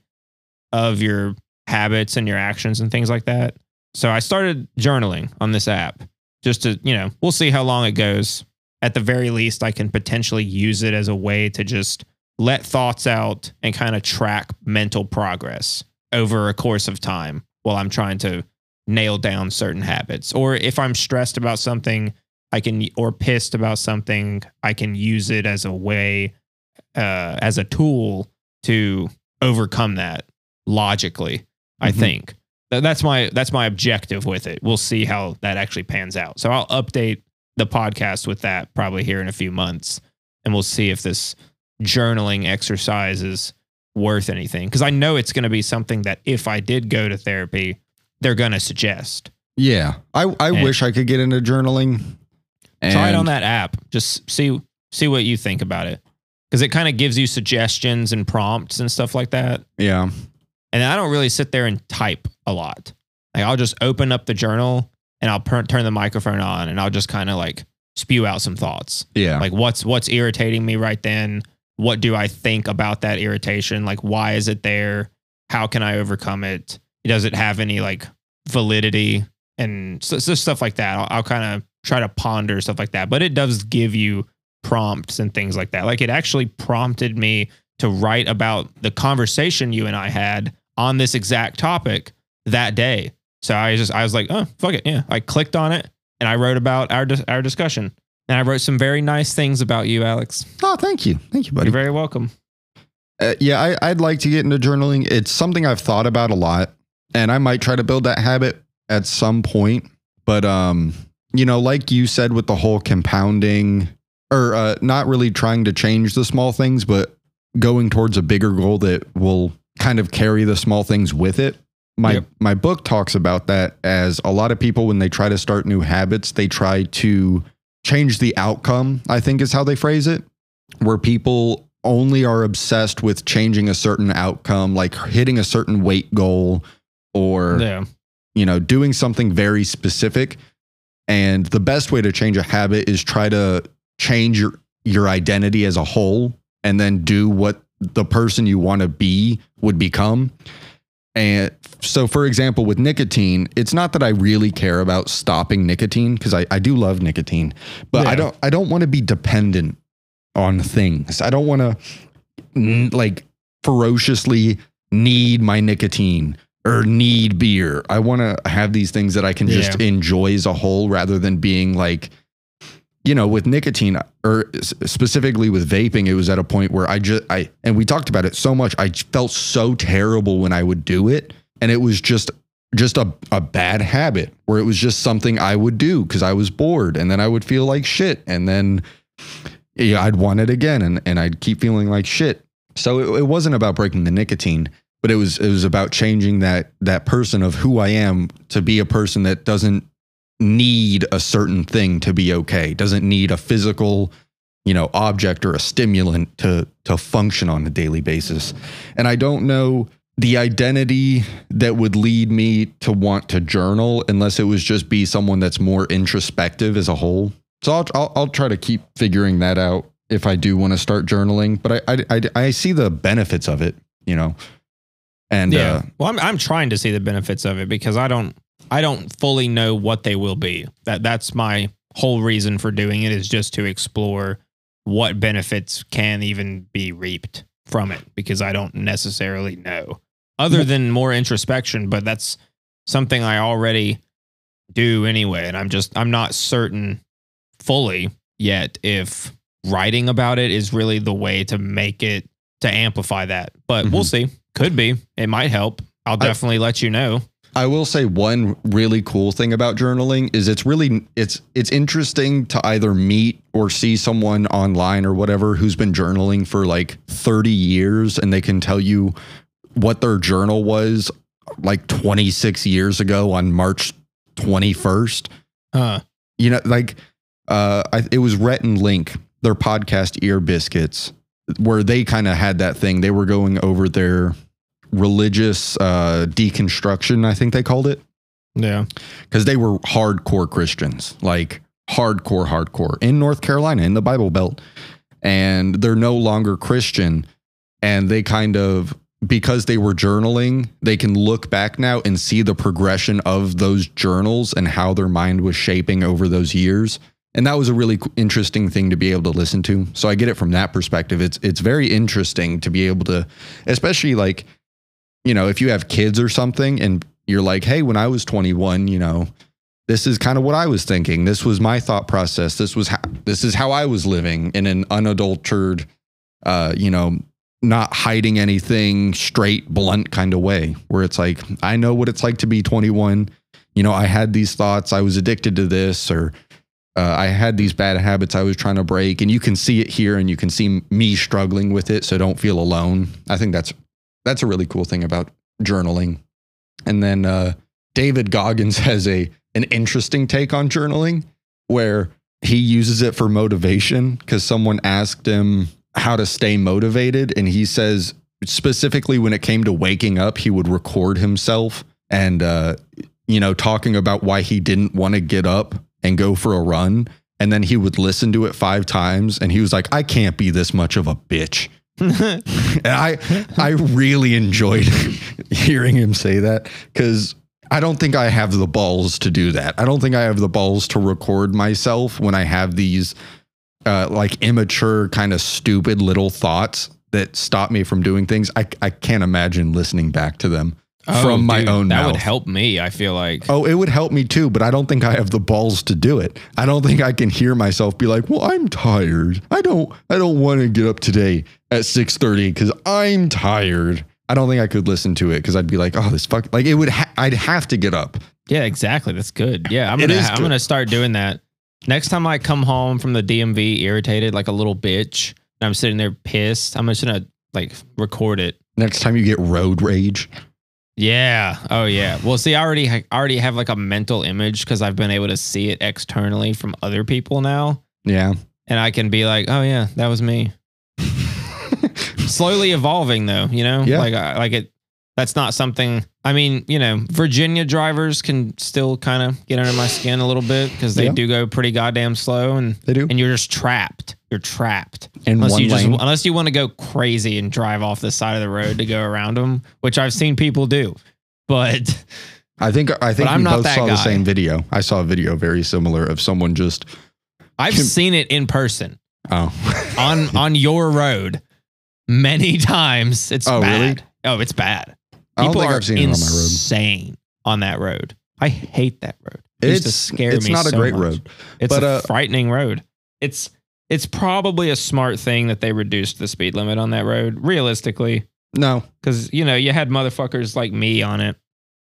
of your habits and your actions and things like that. So I started journaling on this app just to, you know, we'll see how long it goes. At the very least, I can potentially use it as a way to just let thoughts out and kind of track mental progress over a course of time while I'm trying to nail down certain habits. Or if I'm stressed about something, I can, or pissed about something, I can use it as a way, uh, as a tool to overcome that logically. I Mhm. think that's my that's my objective with it. We'll see how that actually pans out. So I'll update the podcast with that probably here in a few months, and we'll see if this journaling exercise is worth anything. Because I know it's going to be something that if I did go to therapy, they're going to suggest. Yeah. I, I And- wish I could get into journaling. Try it on that app. Just see see what you think about it. Because it kind of gives you suggestions and prompts and stuff like that. Yeah. And I don't really sit there and type a lot. Like I'll just open up the journal and I'll per- turn the microphone on and I'll just kind of like spew out some thoughts. Yeah. Like what's what's irritating me right then? What do I think about that irritation? Like why is it there? How can I overcome it? Does it have any like validity and so, so stuff like that? I'll, I'll kind of try to ponder stuff like that. But it does give you prompts and things like that. Like it actually prompted me to write about the conversation you and I had on this exact topic that day. So I just I was like, oh fuck it, yeah. I clicked on it and I wrote about our our discussion. And I wrote some very nice things about you, Alex. oh, thank you. Thank you, buddy. You're very welcome. Uh, yeah, I, I'd like to get into journaling. It's something I've thought about a lot, and I might try to build that habit at some point. But um, you know, like you said with the whole compounding, or uh, not really trying to change the small things, but going towards a bigger goal that will kind of carry the small things with it. My Yep. my book talks about that as a lot of people when they try to start new habits, they try to change the outcome. I think is how they phrase it where people only are obsessed with changing a certain outcome, like hitting a certain weight goal or, Yeah. you know, doing something very specific. And the best way to change a habit is try to change your, your identity as a whole and then do what the person you want to be would become. And so, for example, with nicotine, it's not that I really care about stopping nicotine because I, I do love nicotine, but I don't I don't want to be dependent on things. I don't want to like ferociously need my nicotine or need beer. I want to have these things that I can just enjoy as a whole rather than being like, you know, with nicotine or specifically with vaping, it was at a point where I just, I, and we talked about it so much. I felt so terrible when I would do it. And it was just, just a, a bad habit where it was just something I would do because I was bored and then I would feel like shit. And then, yeah, I'd want it again and, and I'd keep feeling like shit. So it, it wasn't about breaking the nicotine, but it was it was about changing that that person of who I am to be a person that doesn't need a certain thing to be okay, doesn't need a physical, you know, object or a stimulant to to function on a daily basis. And I don't know the identity that would lead me to want to journal unless it was just be someone that's more introspective as a whole. So I'll I'll, I'll try to keep figuring that out if I do want to start journaling. But I I, I, I see the benefits of it, you know. And yeah. uh, well, I'm I'm trying to see the benefits of it because I don't I don't fully know what they will be. That that's my whole reason for doing it is just to explore what benefits can even be reaped from it because I don't necessarily know. Other than more introspection, but that's something I already do anyway and I'm just I'm not certain fully yet if writing about it is really the way to make it to amplify that. But we'll mm-hmm. see. Could be. It might help. I'll definitely let you know. I will say one really cool thing about journaling is it's really it's it's interesting to either meet or see someone online or whatever who's been journaling for like 30 years and they can tell you what their journal was like 26 years ago on March 21st. Huh. You know like uh I, it was Rhett and Link their podcast Ear Biscuits where they kind of had that thing they were going over their religious uh deconstruction I think they called it Yeah. because they were hardcore Christians, like hardcore, hardcore in North Carolina in the Bible Belt. And they're no longer Christian. And they kind of, because they were journaling, they can look back now and see the progression of those journals and how their mind was shaping over those years. And that was a really interesting thing to be able to listen to. So I get it from that perspective. It's it's very interesting to be able to, especially like, you know, if you have kids or something and you're like, hey, when I was 21, you know, this is kind of what I was thinking. This was my thought process. This was how, this is how I was living in an unadulterated, uh, you know, not hiding anything, straight, blunt kind of way. Where it's like, I know what it's like to be 21. You know, I had these thoughts. I was addicted to this, or uh, I had these bad habits I was trying to break, and you can see it here, and you can see me struggling with it. So don't feel alone. I think that's that's a really cool thing about journaling. And then uh, David Goggins [laughs] has a an interesting take on journaling where he uses it for motivation because someone asked him how to stay motivated, and he says specifically when it came to waking up, he would record himself and uh, you know talking about why he didn't want to get up and go for a run. And then he would listen to it five times, and he was like, "I can't be this much of a bitch." And I I really enjoyed [laughs] hearing him say that because I don't think I have the balls to do that. I don't think I have the balls to record myself when I have these uh, like immature, kind of stupid little thoughts that stop me from doing things. I I can't imagine listening back to them Oh, from my Oh, dude, own That mouth. would help me, I feel like. Oh, it would help me too, but I don't think I have the balls to do it. I don't think I can hear myself be like, "Well, I'm tired. I don't I don't want to get up today at 6:30 cuz I'm tired." I don't think I could listen to it cuz I'd be like, "Oh, this fuck like it would ha- I'd have to get up." Yeah, exactly. That's good. Yeah, I'm gonna I'm good. gonna start doing that. Next time I come home from the DMV irritated like a little bitch, and I'm sitting there pissed, I'm just gonna like record it. Next time you get road rage, Yeah. Oh yeah. Well, see, I already ha- already have like a mental image because I've been able to see it externally from other people now, yeah. and I can be like, oh yeah, that was me. [laughs] Slowly evolving though, you know. Yeah. Like I, like it. That's not something. I mean, you know, Virginia drivers can still kind of get under my skin a little bit because they Yeah. do go pretty goddamn slow, and They do. and you're just trapped. You're trapped In unless you just lane. unless you want to go crazy and drive off the side of the road to go around them, which I've seen people do. But I think I think I'm we not both that saw the same video. I saw a video very similar of someone just I've Can- seen it in person oh. [laughs] on on your road many times. It's Oh, bad. really? Oh, it's bad. People think are I've seen it on my road. insane on that road. I hate that road. It used to It's scare it's me not a great much. road. It's But, a uh, frightening road. It's it's probably a smart thing that they reduced the speed limit on that road. Realistically, No. because you know you had motherfuckers like me on it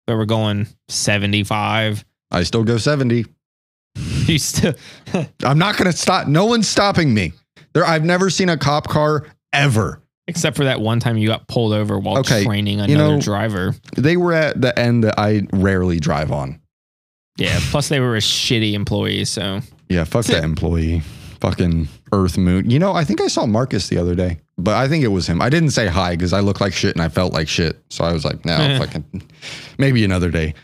that were going seventy five. I still go 70. [laughs] You still [laughs] I'm not going to stop. No one's stopping me. There, I've never seen a cop car ever. Except for that one time you got pulled over while Okay, training you another know- driver. They were at the end that I rarely drive on. Yeah. Plus they were a shitty employee. So Yeah, fuck [laughs] that employee. Fucking Earth Moon. You know, I think I saw Marcus the other day, but I think it was him. I didn't say hi because I looked like shit and I felt like shit. So I was like, no, Eh. fucking, maybe another day.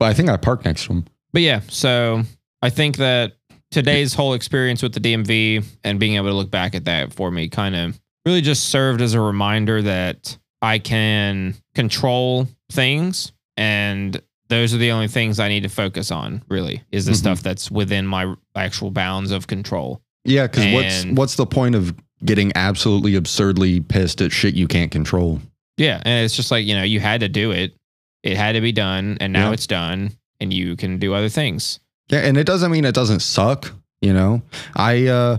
But I think I parked next to him. But yeah, so I think that today's whole experience with the DMV and being able to look back at that for me kind of really just served as a reminder that I can control things and those are the only things I need to focus on really is the Mhm. stuff that's within my actual bounds of control. Yeah, because what's And- what's the point of getting absolutely absurdly pissed at shit you can't control? Yeah, and it's just like, you know, you had to do it. It had to be done and now Yeah. it's done and you can do other things. Yeah, and it doesn't mean it doesn't suck, you know. I uh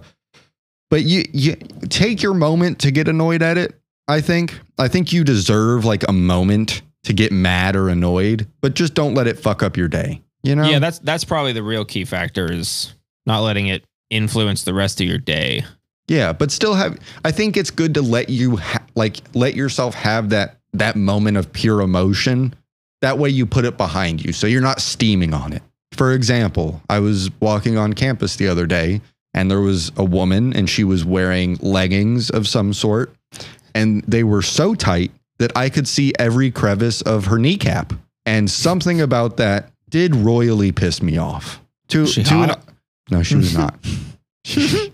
but you you take your moment to get annoyed at it, I think. I think you deserve like a moment to get mad or annoyed, but just don't let it fuck up your day. You know? Yeah, that's that's probably the real key factor is not letting it influence the rest of your day. Yeah, but still have I think it's good to let you ha- like let yourself have that that moment of pure emotion. That way you put it behind you so you're not steaming on it. For example, I was walking on campus the other day and there was a woman and she was wearing leggings of some sort and they were so tight that I could see every crevice of her kneecap. And something about that did royally piss me off. To, She to an- hot? No, she was not. [laughs] she,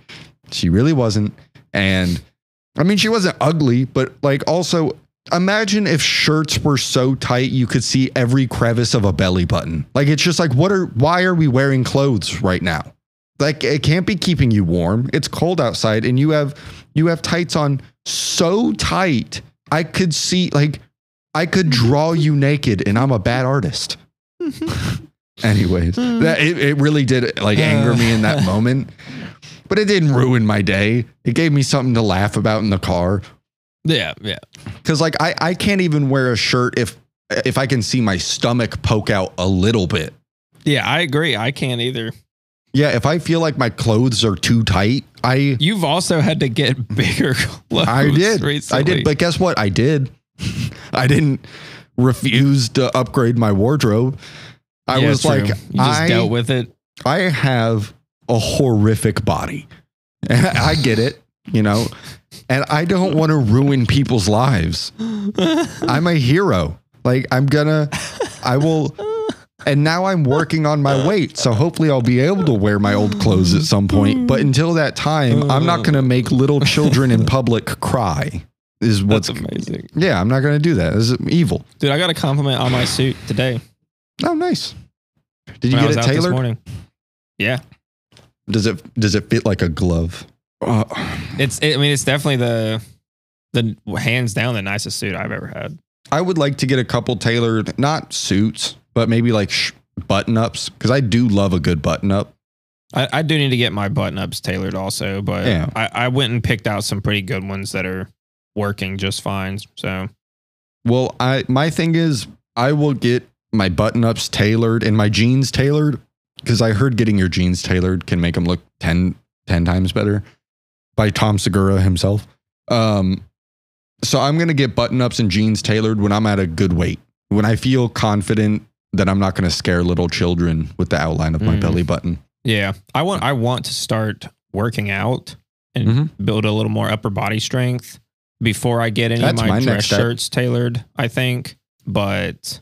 she really wasn't. And I mean, she wasn't ugly, but like also imagine if shirts were so tight you could see every crevice of a belly button. Like it's just like, what are, why are we wearing clothes right now? Like it can't be keeping you warm. It's cold outside and you have, you have tights on so tight. I could see, like, I could draw you naked and I'm a bad artist. [laughs] Anyways, mm. that it, it really did like anger me in that [sighs] moment, but it didn't ruin my day. It gave me something to laugh about in the car. Yeah, yeah. Cause like I, I can't even wear a shirt if if I can see my stomach poke out a little bit. Yeah, I agree. I can't either. Yeah, if I feel like my clothes are too tight, I You've also had to get [laughs] bigger clothes. I did. Recently. I did, but guess what? I did. [laughs] I didn't refuse to upgrade my wardrobe. I Yeah, was true. like, you just I dealt with it. I have a horrific body. [laughs] I get it, you know, and I don't want to ruin people's lives. I'm a hero. Like I'm gonna, I will, and now I'm working on my weight. So hopefully I'll be able to wear my old clothes at some point. But until that time, I'm not gonna make little children in public cry. Is what's That's amazing, yeah. I'm not gonna do that. This is evil. dude. I got a compliment on my suit today. Oh, nice. Did you when get it out this tailored? morning. Yeah, Does it does it fit like a glove? Uh, it's. I mean, it's definitely the the hands down the nicest suit I've ever had. I would like to get a couple tailored, not suits, but maybe like sh- button ups because I do love a good button up. I, I do need to get my button ups tailored also, but Yeah. I, I went and picked out some pretty good ones that are working just fine. So Well, I my thing is I will get my button ups tailored and my jeans tailored because I heard getting your jeans tailored can make them look 10, 10 times better by Tom Segura himself. Um, so I'm gonna get button ups and jeans tailored when I'm at a good weight when I feel confident that I'm not gonna scare little children with the outline of my Mm. belly button. yeah, I want I want to start working out and Mhm. build a little more upper body strength before I get any That's of my, my dress shirts tailored. I think, but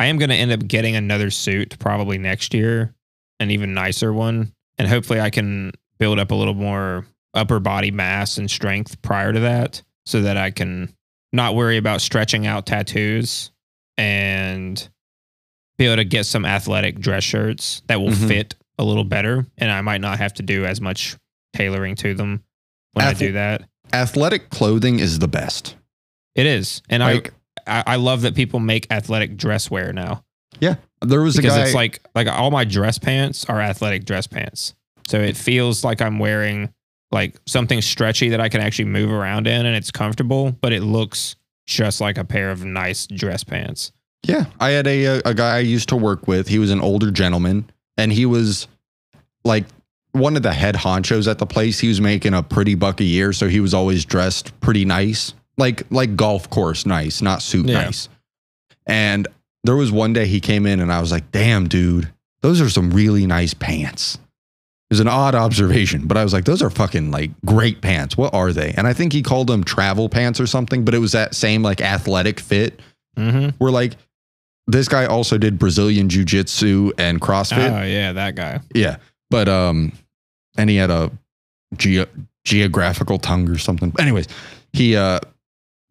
I am going to end up getting another suit probably next year, an even nicer one, and hopefully I can build up a little more upper body mass and strength prior to that, so that I can not worry about stretching out tattoos and be able to get some athletic dress shirts that will Mhm. fit a little better, and I might not have to do as much tailoring to them when I do that. Athletic clothing is the best. It is, and Like I, I I love that people make athletic dress wear now Yeah, there was a because guy. it's like like all my dress pants are athletic dress pants, so it feels like I'm wearing like something stretchy that I can actually move around in, and it's comfortable, but it looks just like a pair of nice dress pants. Yeah, I had a uh, a guy I used to work with. He was an older gentleman, and he was like one of the head honchos at the place. He was making a pretty buck a year, so he was always dressed pretty nice, like like golf course nice, not suit Yeah. nice. And there was one day he came in, and I was like, "Damn, dude, those are some really nice pants." It was an odd observation, but I was like, "Those are fucking like great pants. What are they?" And I think he called them travel pants or something, but it was that same like athletic fit. Mm-hmm. Where like this guy also did Brazilian jiu jitsu and CrossFit. Oh yeah, that guy. Yeah, but um, and he had a geo- geographical tongue or something. Anyways, he uh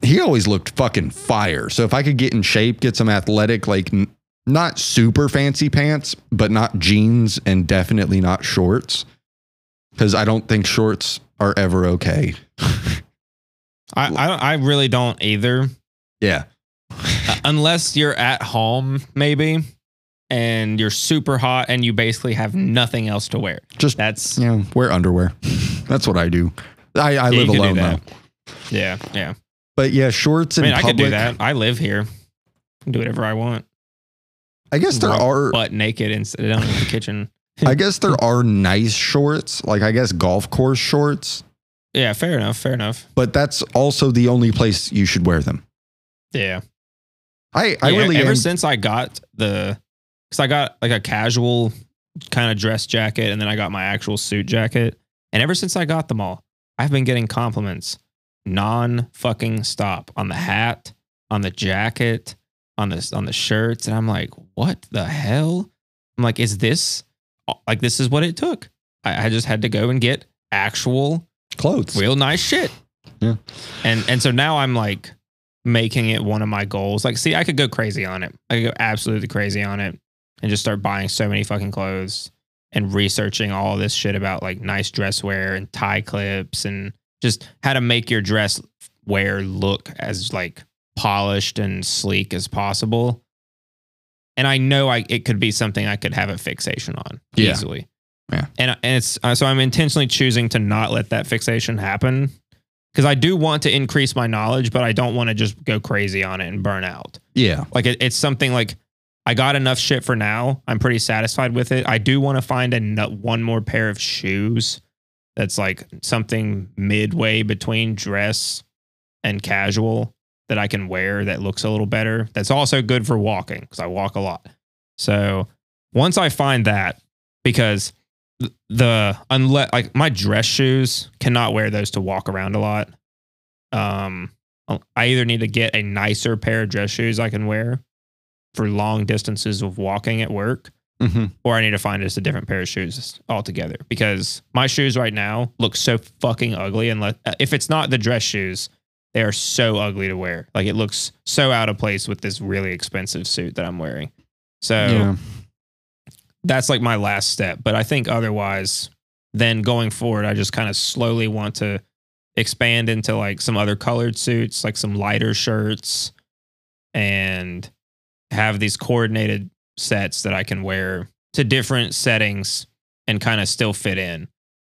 he always looked fucking fire. So if I could get in shape, get some athletic, like n- not super fancy pants, but not jeans and definitely not shorts, because I don't think shorts are ever okay. I I, don't- I really don't either, Yeah, Uh, unless you're at home maybe, and you're super hot and you basically have nothing else to wear. just That's you know, wear underwear. That's what I do. I, I Yeah, live alone though. yeah yeah. But yeah, shorts I in mean, I could do that. I live here. I can do whatever I want. I guess there Walk are. butt naked and sit down in the kitchen. [laughs] I guess there are nice shorts, like I guess golf course shorts, Yeah, fair enough. Fair enough. but that's also the only place you should wear them. Yeah. I, I Yeah, really ever am, since I got the because I got like a casual kind of dress jacket and then I got my actual suit jacket. And ever since I got them all, I've been getting compliments non fucking stop on the hat, on the jacket, on this on the shirts. And I'm like, what the hell? I'm like, is this like this is what it took? I, I just had to go and get actual clothes. real nice shit. Yeah. And and so now I'm like making it one of my goals. Like, see, I could go crazy on it. I could go absolutely crazy on it and just start buying so many fucking clothes and researching all this shit about like nice dress wear and tie clips and just how to make your dress wear look as like polished and sleek as possible. And I know I it could be something I could have a fixation on Yeah. easily. Yeah. And and it's uh, so I'm intentionally choosing to not let that fixation happen because I do want to increase my knowledge, but I don't want to just go crazy on it and burn out. yeah. Like it, it's something like I got enough shit for now. I'm pretty satisfied with it. I do want to find a one more pair of shoes that's like something midway between dress and casual that I can wear that looks a little better. That's also good for walking because I walk a lot. So once I find that, because the unless like my dress shoes cannot wear those to walk around a lot. Um, I either need to get a nicer pair of dress shoes I can wear for long distances of walking at work, hmm or I need to find just a different pair of shoes altogether because my shoes right now look so fucking ugly. Unless if it's not the dress shoes, they are so ugly to wear. Like it looks so out of place with this really expensive suit that I'm wearing. So Yeah. that's like my last step. But I think otherwise, then going forward, I just kind of slowly want to expand into like some other colored suits, like some lighter shirts, and have these coordinated sets that I can wear to different settings and kind of still fit in.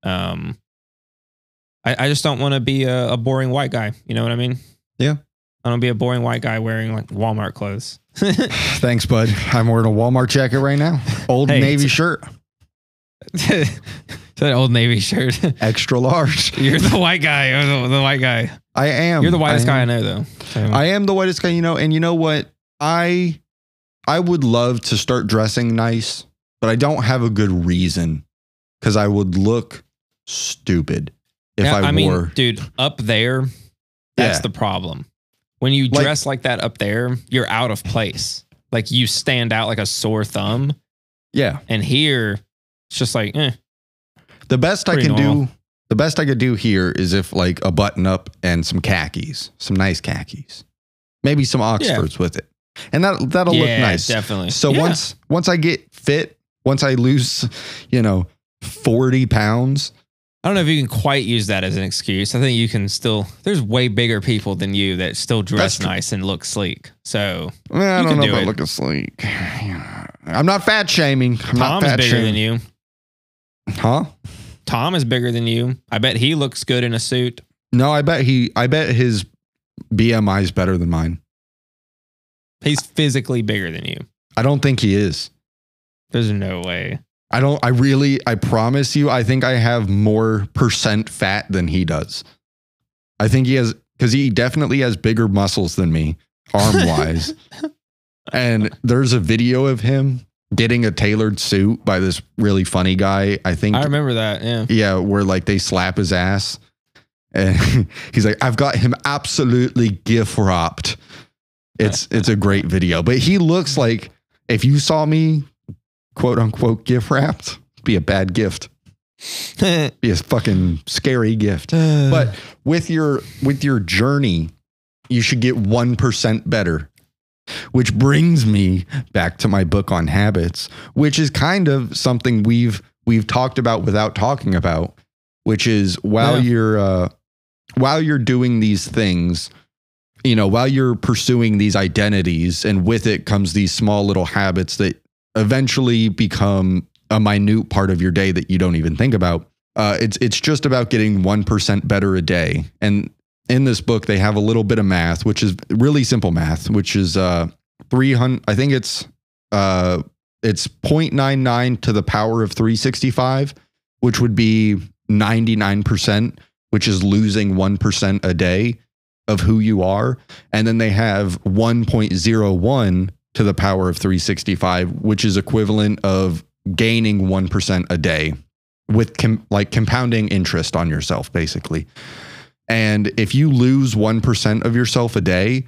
Um, I, I just don't want to be a, a boring white guy. You know what I mean? Yeah. I don't be a boring white guy wearing like Walmart clothes. [laughs] Thanks, bud. I'm wearing a Walmart jacket right now. Old Hey, Navy shirt, [laughs] that old navy shirt. [laughs] extra large. You're the white guy. The, the white guy. I am. You're the whitest I guy I know, though. So, I am the whitest guy you know, and you know what? I I would love to start dressing nice, but I don't have a good reason because I would look stupid if Yeah, I, mean, wore. dude, up there, that's Yeah. the problem. When you Like- dress like that up there, you're out of place. Like you stand out like a sore thumb. yeah, And here, it's just like, eh. the best I can normal. do. The best I could do here is if like a button up and some khakis, some nice khakis, maybe some Oxfords with it, and that that'll yeah, look nice. definitely. So Yeah. once once I get fit, once I lose, you know, forty pounds, I don't know if you can quite use that as an excuse. I think you can still. There's way bigger people than you that still dress nice and look sleek. So Well, I You don't can know do about it. looking sleek. I'm not fat shaming. I'm not Tom's fat bigger shaming. than you. Huh? Tom is bigger than you. I bet he looks good in a suit. No, I bet he. I bet his BMI is better than mine. He's physically bigger than you. I don't think he is. There's no way. I don't I really I promise you I think I have more percent fat than he does. I think he has cuz he definitely has bigger muscles than me arm wise. [laughs] and there's a video of him getting a tailored suit by this really funny guy. I think I remember that. Yeah. yeah, where like they slap his ass. And [laughs] he's like, I've got him absolutely gift wrapped. It's it's a great video. But he looks like if you saw me quote unquote gift wrapped, be a bad gift. [laughs] Be a fucking scary gift. [sighs] But with your with your journey, you should get 1% better. Which brings me back to my book on habits, which is kind of something we've we've talked about without talking about, which is while Yeah. you're uh while you're doing these things, you know, while you're pursuing these identities and with it comes these small little habits that eventually become a minute part of your day that you don't even think about. Uh, it's it's just about getting one percent better a day. And in this book, they have a little bit of math, which is really simple math, which is uh, three hundred. I think it's uh, it's 0.99 to the power of 365, which would be 99 percent, which is losing one percent a day of who you are. And then they have 1.01 to the power of 365, which is equivalent of gaining 1% a day with com- like compounding interest on yourself, basically. And if you lose 1% of yourself a day,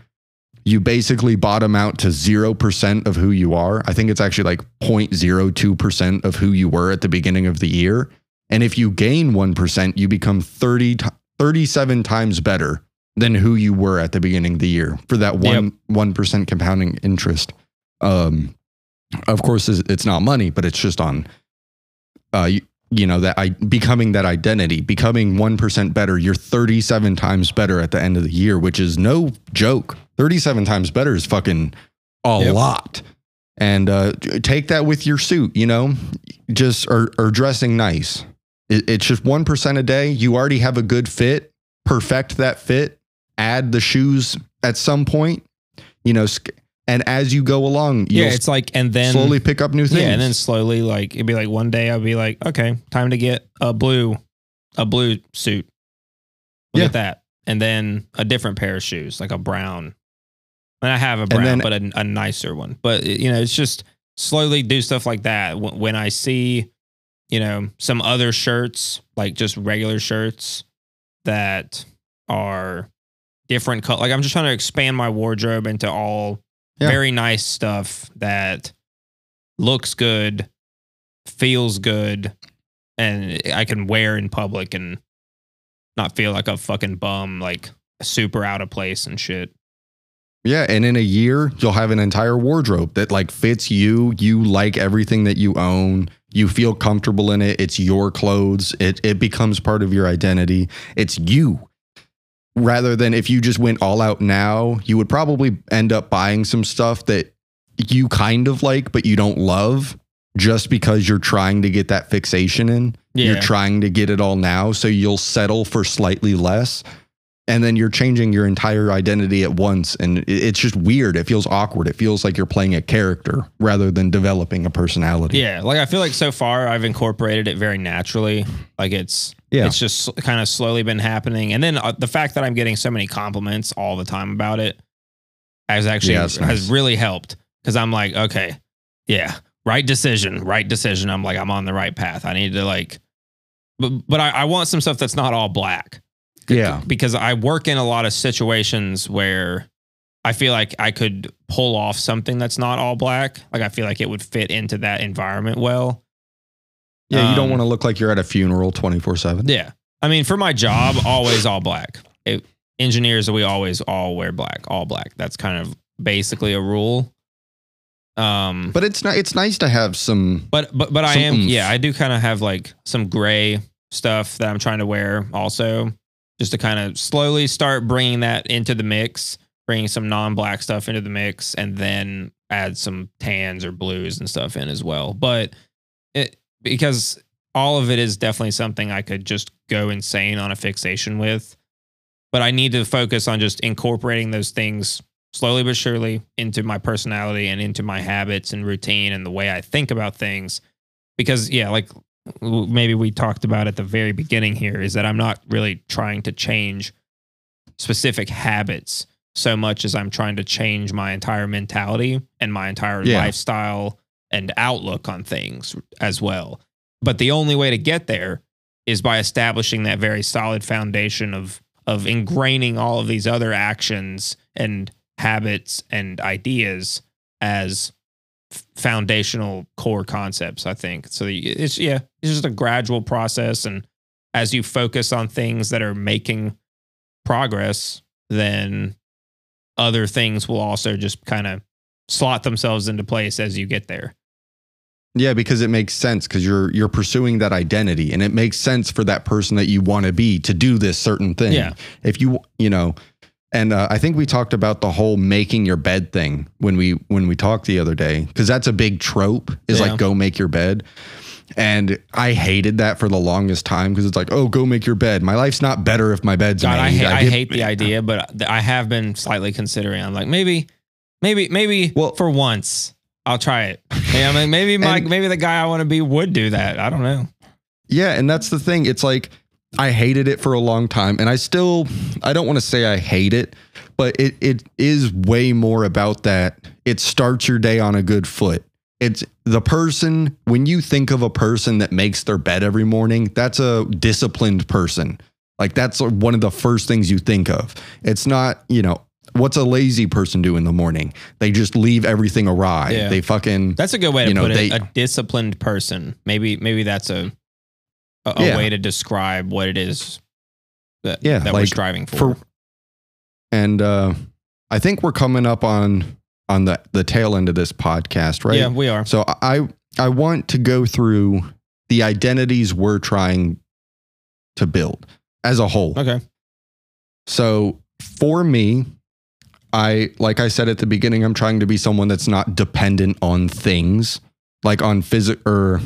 you basically bottom out to 0% of who you are. I think it's actually like 0.02% of who you were at the beginning of the year. And if you gain 1%, you become 30 t- 37 times better than who you were at the beginning of the year for that one one percent compounding interest. Um, of course, it's it's not money, but it's just on, uh, you, you know that I becoming that identity, becoming one percent better. You're 37 times better at the end of the year, which is no joke. 37 times better is fucking a Yep. lot. And uh, take that with your suit, you know, just or, or dressing nice. It, it's just one percent a day. You already have a good fit. Perfect that fit. Add the shoes at some point. You know, and as you go along, Yeah. It's like, and then slowly pick up new things. Yeah, and then slowly, like it'd be like one day I'll be like, okay, time to get a blue, a blue suit. Look Yeah. at that, and then a different pair of shoes, like a brown. And I have a brown, then- but a, a nicer one. But you know, it's just slowly do stuff like that. When I see, you know, some other shirts, like just regular shirts that are different color. Like I'm just trying to expand my wardrobe into all Yeah. very nice stuff that looks good, feels good, and I can wear in public and not feel like a fucking bum, like super out of place and shit. Yeah, and in a year, you'll have an entire wardrobe that like fits you. You like everything that you own. You feel comfortable in it. It's your clothes. It it becomes part of your identity. It's you. Rather than if you just went all out now, you would probably end up buying some stuff that you kind of like but you don't love just because you're trying to get that fixation in. You're trying to get it all now, so you'll settle for slightly less and then you're changing your entire identity at once and it's just weird it feels awkward it feels like you're playing a character rather than developing a personality Yeah, like I feel like so far I've incorporated it very naturally. Like it's Yeah. it's just kind of slowly been happening, and then uh, the fact that I'm getting so many compliments all the time about it has actually Yeah, nice. has really helped because I'm like, okay, yeah, right decision, right decision. I'm like, I'm on the right path. I need to like, but but I, I want some stuff that's not all black yeah because I work in a lot of situations where I feel like I could pull off something that's not all black. Like I feel like it would fit into that environment well. yeah you don't Um, want to look like you're at a funeral 24-7 Yeah. I mean, for my job, always all black. It, engineers, we always all wear black, all black. That's kind of basically a rule. Um, but it's not it's nice to have some but but but I am oomph. yeah I do kind of have like some gray stuff that I'm trying to wear also just to kind of slowly start bringing that into the mix bringing some non-black stuff into the mix and then add some tans or blues and stuff in as well. But it because all of it is definitely something I could just go insane on a fixation with but I need to focus on just incorporating those things slowly but surely into my personality and into my habits and routine and the way I think about things. Because yeah, like maybe we talked about at the very beginning here is that I'm not really trying to change specific habits so much as I'm trying to change my entire mentality and my entire Yeah. lifestyle and outlook on things as well. But the only way to get there is by establishing that very solid foundation of of ingraining all of these other actions and habits and ideas as foundational core concepts i think so it's yeah it's just a gradual process and as you focus on things that are making progress then other things will also just kind of slot themselves into place as you get there Yeah, because it makes sense because you're you're pursuing that identity, and it makes sense for that person that you want to be to do this certain thing. Yeah. If you you know, and uh, I think we talked about the whole making your bed thing when we when we talked the other day because that's a big trope is Yeah. like go make your bed. And I hated that for the longest time because it's like, oh, go make your bed. My life's not better if my bed's God, I, made. hate, I get- hate the idea, but I have been slightly considering. I'm like, maybe, maybe, maybe Well- for once, I'll try it. Yeah, I mean, maybe [laughs] my, And- maybe the guy I want to be would do that. I don't know. Yeah, and that's the thing. It's like I hated it for a long time, and I still I don't want to say I hate it, but it it is way more about that. It starts your day on a good foot. It's the person when you think of a person that makes their bed every morning, that's a disciplined person. Like that's one of the first things you think of. It's not, you know, what's a lazy person do in the morning? They just leave everything awry. Yeah. They fucking That's a good way to You know, put it. they- a disciplined person. Maybe, maybe that's a a, a Yeah. way to describe what it is that Yeah, that we're striving for. for and uh I think we're coming up on on the the tail end of this podcast, right? Yeah, we are. So I I want to go through the identities we're trying to build as a whole. Okay. So for me, I like I said at the beginning, I'm trying to be someone that's not dependent on things, like on physical or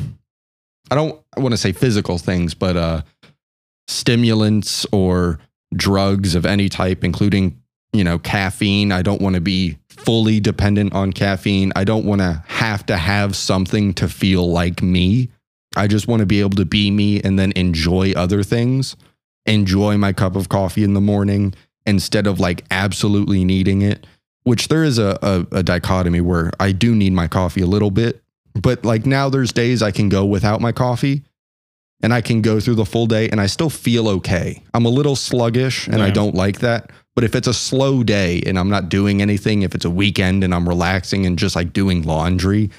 I don't I want to say physical things, but uh stimulants or drugs of any type, including, you know, caffeine. I don't want to be fully dependent on caffeine. I don't want to have to have something to feel like me. I just want to be able to be me and then enjoy other things enjoy my cup of coffee in the morning instead of like absolutely needing it which there is a, a, a dichotomy where i do need my coffee a little bit but like now there's days i can go without my coffee and i can go through the full day and i still feel okay i'm a little sluggish and i don't like that but if it's a slow day and i'm not doing anything if it's a weekend and i'm relaxing and just like doing laundry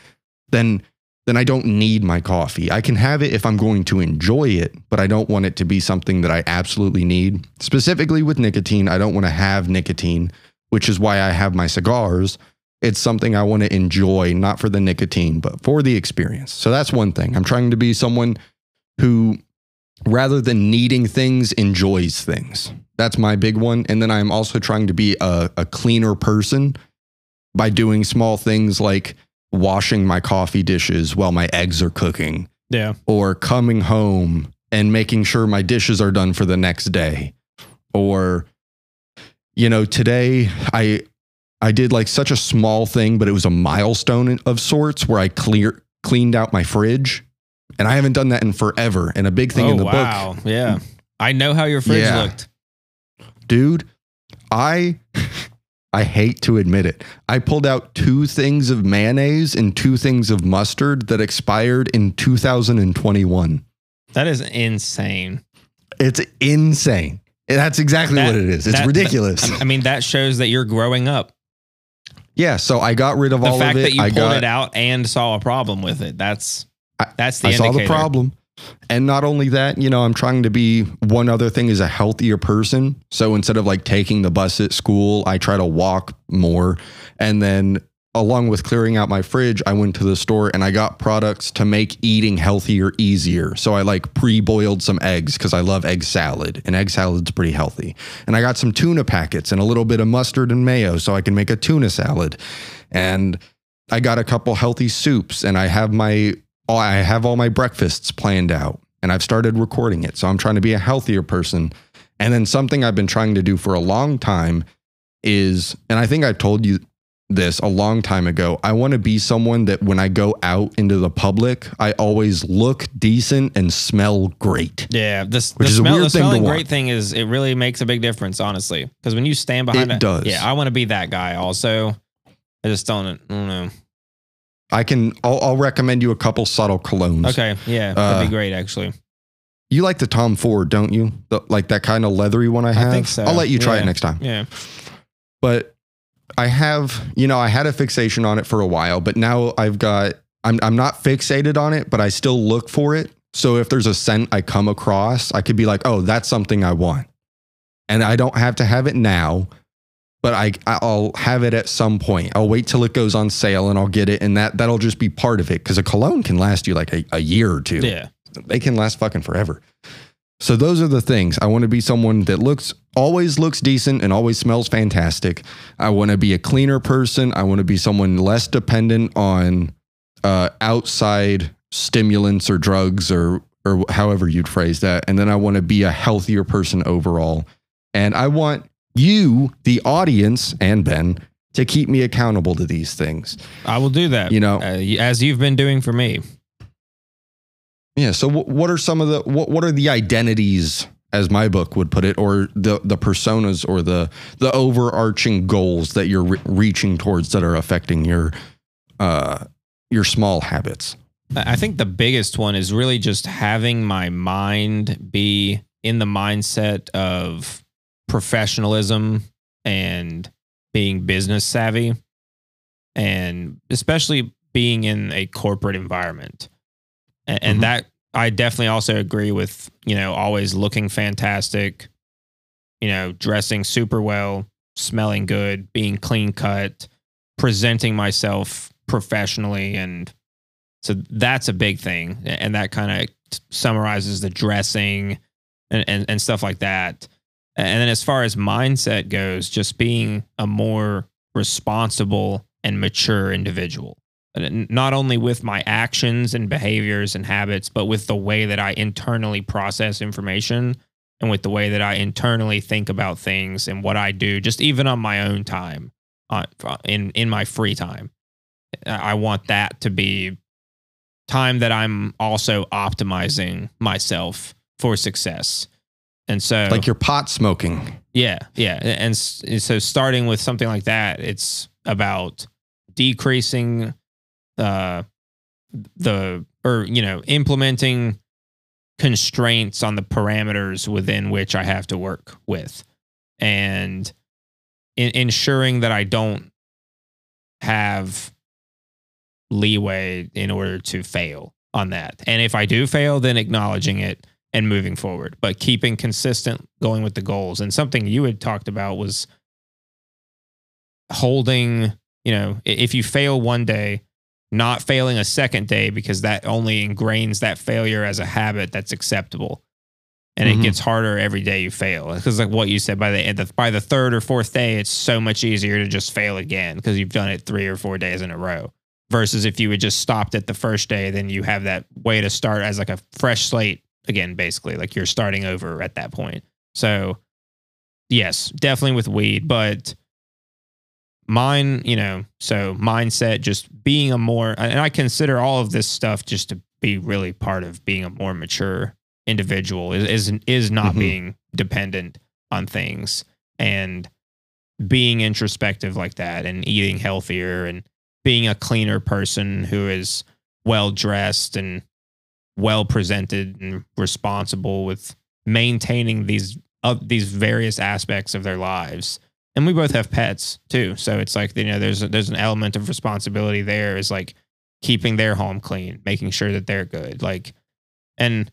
then then I don't need my coffee. I can have it if I'm going to enjoy it, but I don't want it to be something that I absolutely need. Specifically with nicotine, I don't want to have nicotine, which is why I have my cigars. It's something I want to enjoy, not for the nicotine, but for the experience. So that's one thing. I'm trying to be someone who, rather than needing things, enjoys things. That's my big one. And then I'm also trying to be a, a cleaner person by doing small things like washing my coffee dishes while my eggs are cooking Yeah. or coming home and making sure my dishes are done for the next day or you know today i i did like such a small thing but it was a milestone of sorts where i clear cleaned out my fridge and i haven't done that in forever and a big thing oh in the book wow. Yeah. I know how your fridge Yeah. looked. dude i [laughs] i hate to admit it i pulled out two things of mayonnaise and two things of mustard that expired in 2021 That is insane. it's insane that's exactly That- what it is it's that- ridiculous I mean, that shows that you're growing up. Yeah so i got rid of The all of it The fact that you i pulled got it out and saw a problem with it. That's I- that's the I saw the problem. And not only that, you know, I'm trying to be one other thing is a healthier person. So instead of like taking the bus at school, I try to walk more. And then along with clearing out my fridge, I went to the store and I got products to make eating healthier easier. So I like pre-boiled some eggs because I love egg salad and egg salad's pretty healthy. And I got some tuna packets and a little bit of mustard and mayo so I can make a tuna salad. And I got a couple healthy soups and I have my I have all my breakfasts planned out and I've started recording it. So I'm trying to be a healthier person. And then something I've been trying to do for a long time is, and I think I told you this a long time ago. I want to be someone that when I go out into the public, I always look decent and smell great. Yeah, this Which the, is a smell, weird the thing smelling want. great thing is it really makes a big difference, honestly. Because when you stand behind It a- does. Yeah, I want to be that guy. Also, I just don't. I don't know. I can. I'll, I'll recommend you a couple subtle colognes. Okay, yeah, Uh, that'd be great. Actually, You like the Tom Ford, don't you? The, like that kind of leathery one I have. I think so. I'll let you try Yeah. it next time. yeah. but I have, you know, I had a fixation on it for a while, but now I've got, I'm, I'm not fixated on it, but I still look for it. So if there's a scent I come across, I could be like, oh, that's something I want. And I don't have to have it now, but I, I'll have it at some point. I'll wait till it goes on sale and I'll get it. And that, that'll just be part of it. Cause a cologne can last you like a, a year or two Yeah. they can last fucking forever. So those are the things. I want to be someone that looks always looks decent and always smells fantastic. I want to be a cleaner person. I want to be someone less dependent on uh, outside stimulants or drugs or or however you'd phrase that. And then I want to be a healthier person overall. And I want you, the audience, and Ben to keep me accountable to these things. I will do that. You know, uh, as you've been doing for me. Yeah. So what what are some of the what what are the identities as my book would put it or the the personas or the the overarching goals that you're re- reaching towards that are affecting your uh your small habits. I think the biggest one is really just having my mind be in the mindset of professionalism and being business savvy and especially being in a corporate environment. And, Mhm. that I definitely also agree with, you know, always looking fantastic, you know, dressing super well, smelling good, being clean cut, presenting myself professionally and so that's a big thing. And that kind of summarizes the dressing and, and, and stuff like that. And then as far as mindset goes, just being a more responsible and mature individual. Not only with my actions and behaviors and habits, but with the way that I internally process information and with the way that I internally think about things and what I do, just even on my own time, uh, in in my free time. I want that to be time that I'm also optimizing myself for success. And so, Like your pot smoking. yeah, yeah. And, and so, starting with something like that, it's about decreasing uh, the, or, you know, implementing constraints on the parameters within which I have to work with and in, ensuring that I don't have leeway in order to fail on that. And if I do fail, then acknowledging it and moving forward, but keeping consistent going with the goals. And something you had talked about was holding, you know, if you fail one day, not failing a second day because that only ingrains that failure as a habit that's acceptable. And Mhm. it gets harder every day you fail. Because like what you said, by the by the third or fourth day, it's so much easier to just fail again because you've done it three or four days in a row. Versus if you had just stopped at the first day, then you have that way to start as like a fresh slate again, basically. Like you're starting over at that point. So yes, definitely with weed, but mine, you know, so mindset, just being a more, and I consider all of this stuff just to be really part of being a more mature individual is is, is not Mhm. being dependent on things and being introspective like that and eating healthier and being a cleaner person who is well dressed and well presented and responsible with maintaining these uh, these various aspects of their lives. And we both have pets too, so it's like you know there's a, there's an element of responsibility there. Is like keeping their home clean, making sure that they're good, like and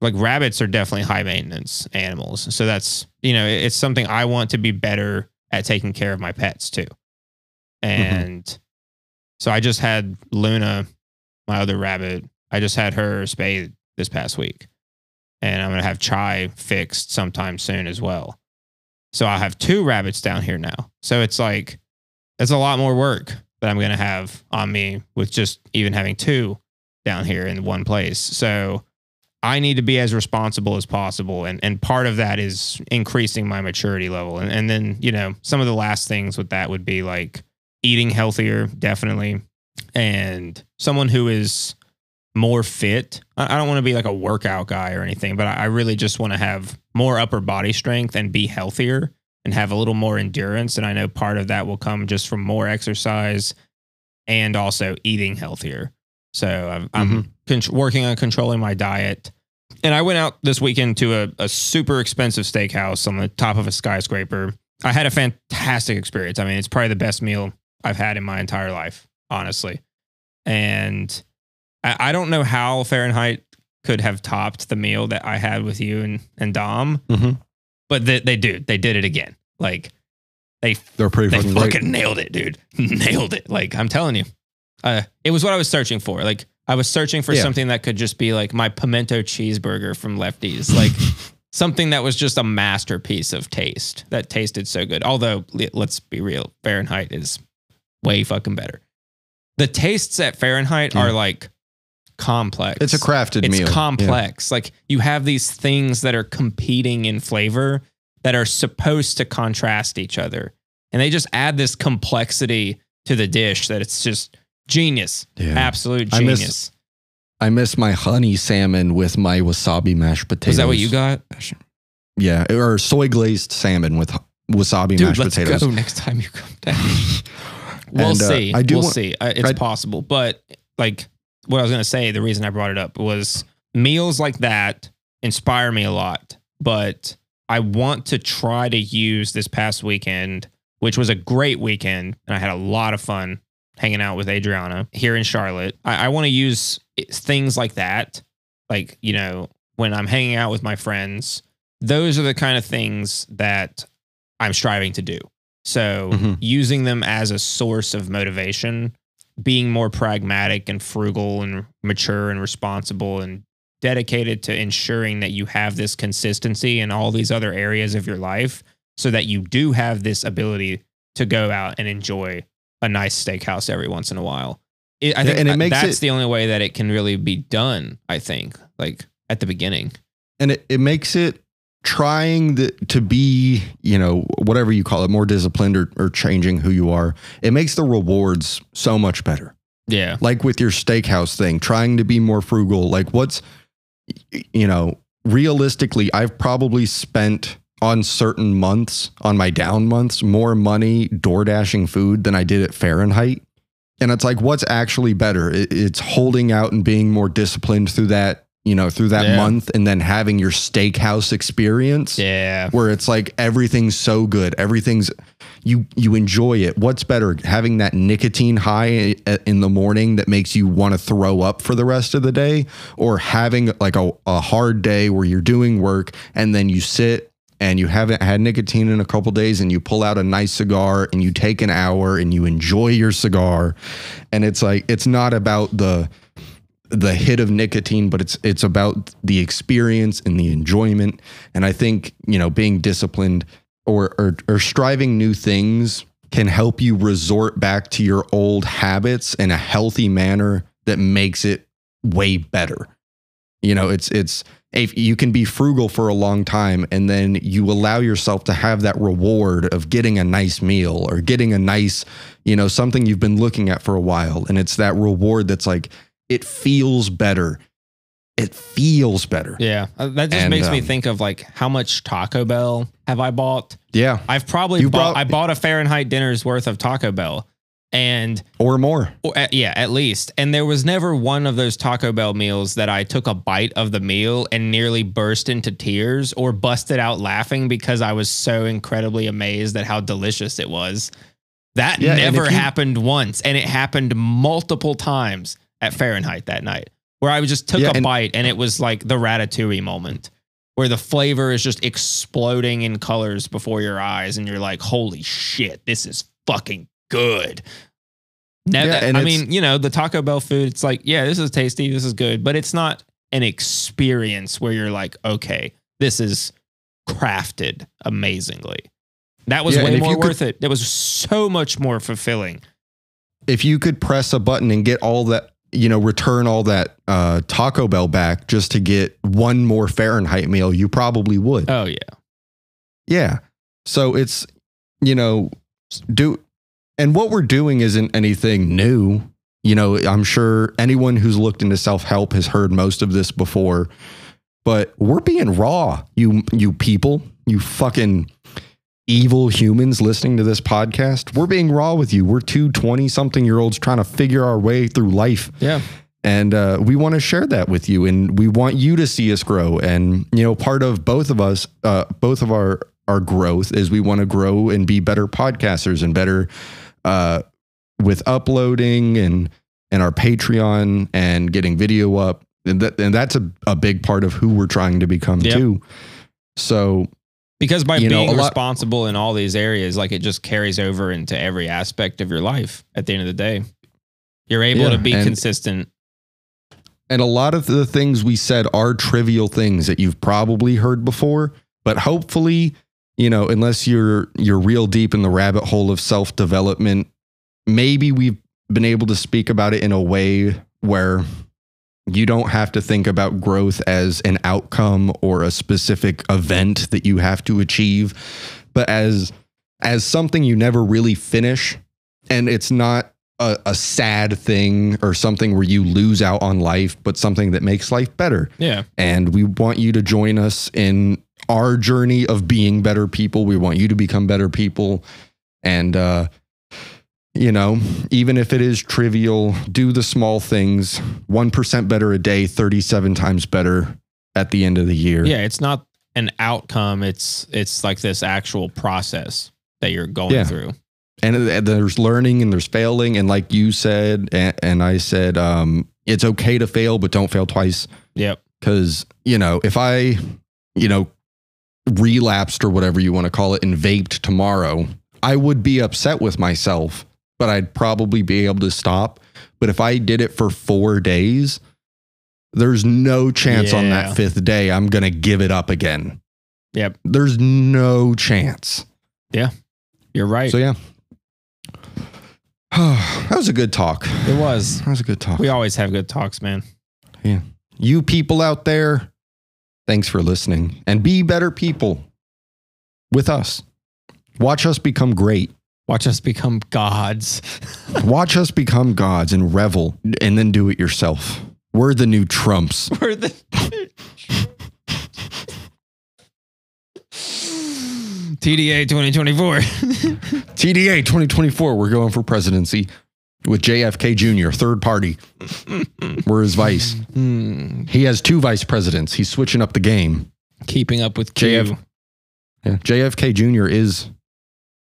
like rabbits are definitely high maintenance animals. So that's you know it's something I want to be better at taking care of my pets too. Mm-hmm. And so I just had Luna, my other rabbit. I just had her spayed this past week, and I'm gonna have Chai fixed sometime soon as well. So I have two rabbits down here now. So it's like it's a lot more work that I'm gonna have on me with just even having two down here in one place. So I need to be as responsible as possible. And and part of that is increasing my maturity level. And and then, you know, some of the last things with that would be like eating healthier, definitely, and someone who is more fit. I I don't want to be like a workout guy or anything, but I I really just want to have more upper body strength and be healthier and have a little more endurance. And I know part of that will come just from more exercise and also eating healthier. So I'm, I'm mm-hmm. con- working on controlling my diet. And I went out this weekend to a, a super expensive steakhouse on the top of a skyscraper. I had a fantastic experience. I mean, it's probably the best meal I've had in my entire life, honestly. And I, I don't know how Fahrenheit could have topped the meal that I had with you and, and Dom, Mhm. but they, they do. They did it again. Like they They're pretty they fucking fucking nailed it, dude. [laughs] nailed it. Like I'm telling you, uh, it was what I was searching for. Like I was searching for Yeah. something that could just be like my pimento cheeseburger from Lefties, like [laughs] something that was just a masterpiece of taste that tasted so good. Although let's be real, Fahrenheit is way fucking better. The tastes at Fahrenheit are like complex. It's a crafted It's meal. Yeah. complex. Like you have these things that are competing in flavor that are supposed to contrast each other. And they just add this complexity to the dish that it's just genius. Yeah. Absolute I miss- genius. I miss my honey salmon with my wasabi mashed potatoes. Is that what you got? Yeah, or soy glazed salmon with wasabi Dude, mashed let's potatoes. go next time you come down. [laughs] we'll And, uh, see. I do we'll want- see. Uh, It's I- possible. But like what I was going to say, the reason I brought it up was meals like that inspire me a lot. But I want to try to use this past weekend, which was a great weekend. And I had a lot of fun hanging out with Adriana here in Charlotte. I, I want to use things like that. Like, you know, when I'm hanging out with my friends, those are the kind of things that I'm striving to do. So Mhm. using them as a source of motivation, being more pragmatic and frugal and mature and responsible and dedicated to ensuring that you have this consistency in all these other areas of your life so that you do have this ability to go out and enjoy a nice steakhouse every once in a while. It, I think and it makes that's it- the only way that it can really be done, I think, like at the beginning. and it, it makes it trying the, to be, you know, whatever you call it, more disciplined or, or changing who you are. It makes the rewards so much better. Yeah. Like with your steakhouse thing, trying to be more frugal. Like what's, you know, realistically, I've probably spent on certain months, on my down months, more money door dashing food than I did at Fahrenheit. And it's like, what's actually better? It's holding out and being more disciplined through that, you know, through that Yeah. month and then having your steakhouse experience Yeah. where it's like everything's so good. Everything's you you enjoy it. What's better, having that nicotine high in the morning that makes you want to throw up for the rest of the day, or having like a, a hard day where you're doing work and then you sit and you haven't had nicotine in a couple days and you pull out a nice cigar and you take an hour and you enjoy your cigar, and it's like it's not about the the hit of nicotine, but it's it's about the experience and the enjoyment. And I think you know being disciplined or or, or striving new things can help you resort back to your old habits in a healthy manner that makes it way better. You know, it's it's if you can be frugal for a long time and then you allow yourself to have that reward of getting a nice meal or getting a nice, you know, something you've been looking at for a while and it's that reward that's like it feels better. It feels better. Yeah. Uh, That just And, makes me um, think of like how much Taco Bell have I bought? Yeah, I've probably You bought brought- I bought a Fahrenheit dinner's worth of Taco Bell. And or more. or, uh, yeah, at least. And there was never one of those Taco Bell meals that I took a bite of the meal and nearly burst into tears or busted out laughing because I was so incredibly amazed at how delicious it was. That Yeah, never you- happened once. And it happened multiple times at Fahrenheit that night where I just took Yeah, a bite and it was like the ratatouille moment where the flavor is just exploding in colors before your eyes and you're like, holy shit, this is fucking good. Never, Yeah, and I mean, you know, the Taco Bell food, it's like, yeah, this is tasty, this is good, but it's not an experience where you're like, okay, this is crafted amazingly. That was Yeah, way more you could- worth it. It was so much more fulfilling. if you could press a button and get all that, you know, return all that uh, Taco Bell back just to get one more Fahrenheit meal, you probably would. Oh yeah. yeah. So it's, you know, do and what we're doing isn't anything new. You know, I'm sure anyone who's looked into self help has heard most of this before, but we're being raw. You you people, you fucking evil humans listening to this podcast. We're being raw with you. We're two 20 something year olds trying to figure our way through life. Yeah. And uh, we want to share that with you, and we want you to see us grow. And you know, part of both of us, uh, both of our our growth is we want to grow and be better podcasters and better uh, with uploading and and our Patreon and getting video up. And that and that's a, a big part of who we're trying to become Yep. too. So Because by You know, being lot- responsible in all these areas, like it just carries over into every aspect of your life at the end of the day. You're able Yeah, to be and- consistent. And a lot of the things we said are trivial things that you've probably heard before, but hopefully, you know, unless you're you're real deep in the rabbit hole of self-development, maybe we've been able to speak about it in a way where you don't have to think about growth as an outcome or a specific event that you have to achieve, but as as something you never really finish and it's not a, a sad thing or something where you lose out on life, but something that makes life better. Yeah. And we want you to join us in our journey of being better people. We want you to become better people. And, uh, you know, even if it is trivial, do the small things 1% better a day, 37 times better at the end of the year. Yeah. It's not an outcome. It's it's like this actual process that you're going Yeah. through. and and there's learning and there's failing and like you said and, and i said um it's okay to fail but don't fail twice Yep. because you know if i you know relapsed or whatever you want to call it and vaped tomorrow i would be upset with myself but i'd probably be able to stop but if i did it for four days there's no chance on that fifth day i'm gonna give it up again Yep. there's no chance Yeah. You're right. so yeah [sighs] that was a good talk it was. that was a good talk We always have good talks, man. Yeah. You people out there, thanks for listening and be better people with us. Watch us become great. Watch us become gods. [laughs] Watch us become gods and revel and then do it yourself. We're the new Trumps. [laughs] We're the TDA 2024. [laughs] TDA 2024, we're going for presidency with JFK Jr., third party. We're his vice. Hmm. He has two vice presidents. He's switching up the game. Keeping up with Q. JF Yeah. JFK Jr. is,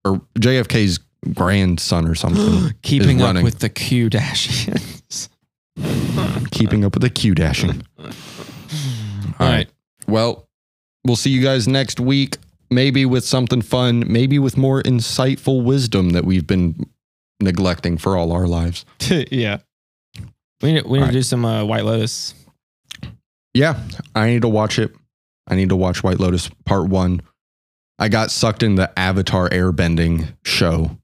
or JFK's grandson or something. [gasps] Keeping up running. with the Q Dashians. [laughs] keeping up with the Q dashing. [laughs] All right. Well, we'll see you guys next week. Maybe with something fun, maybe with more insightful wisdom that we've been neglecting for all our lives. [laughs] yeah. We need, we need All right. to do some uh, White Lotus. Yeah, I need to watch it. I need to watch White Lotus Part One. I got sucked in the Avatar airbending show.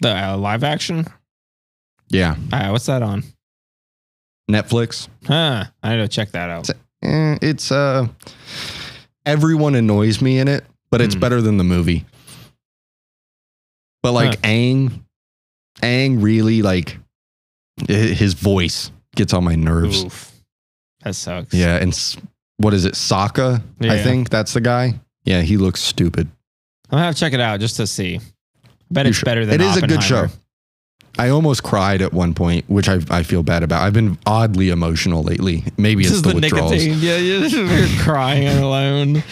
The uh, live action. Yeah, Uh, what's that on? Netflix. Huh. I need to check that out. Eh, it's uh, everyone annoys me in it, but it's Hmm. better than the movie. But like Huh. Aang, Aang really like his voice gets on my nerves. Oof. That sucks. Yeah, and what is it, Sokka? I think that's the guy. Yeah, he looks stupid. I'm gonna have to check it out just to see. I bet You it's should- better than It is a good show. I almost cried at one point, which I, I feel bad about. I've been oddly emotional lately. Maybe This it's is the, the withdrawals. nicotine. Yeah, yeah. You're [laughs] crying alone.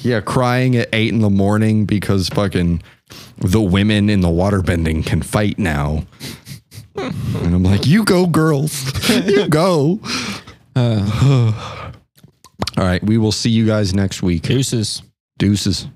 Yeah, crying at eight in the morning because fucking the women in the waterbending can fight now. and I'm like, you go, girls. you go. [laughs] Uh, [sighs] [sighs] [sighs] All right. We will see you guys next week. deuces. Deuces.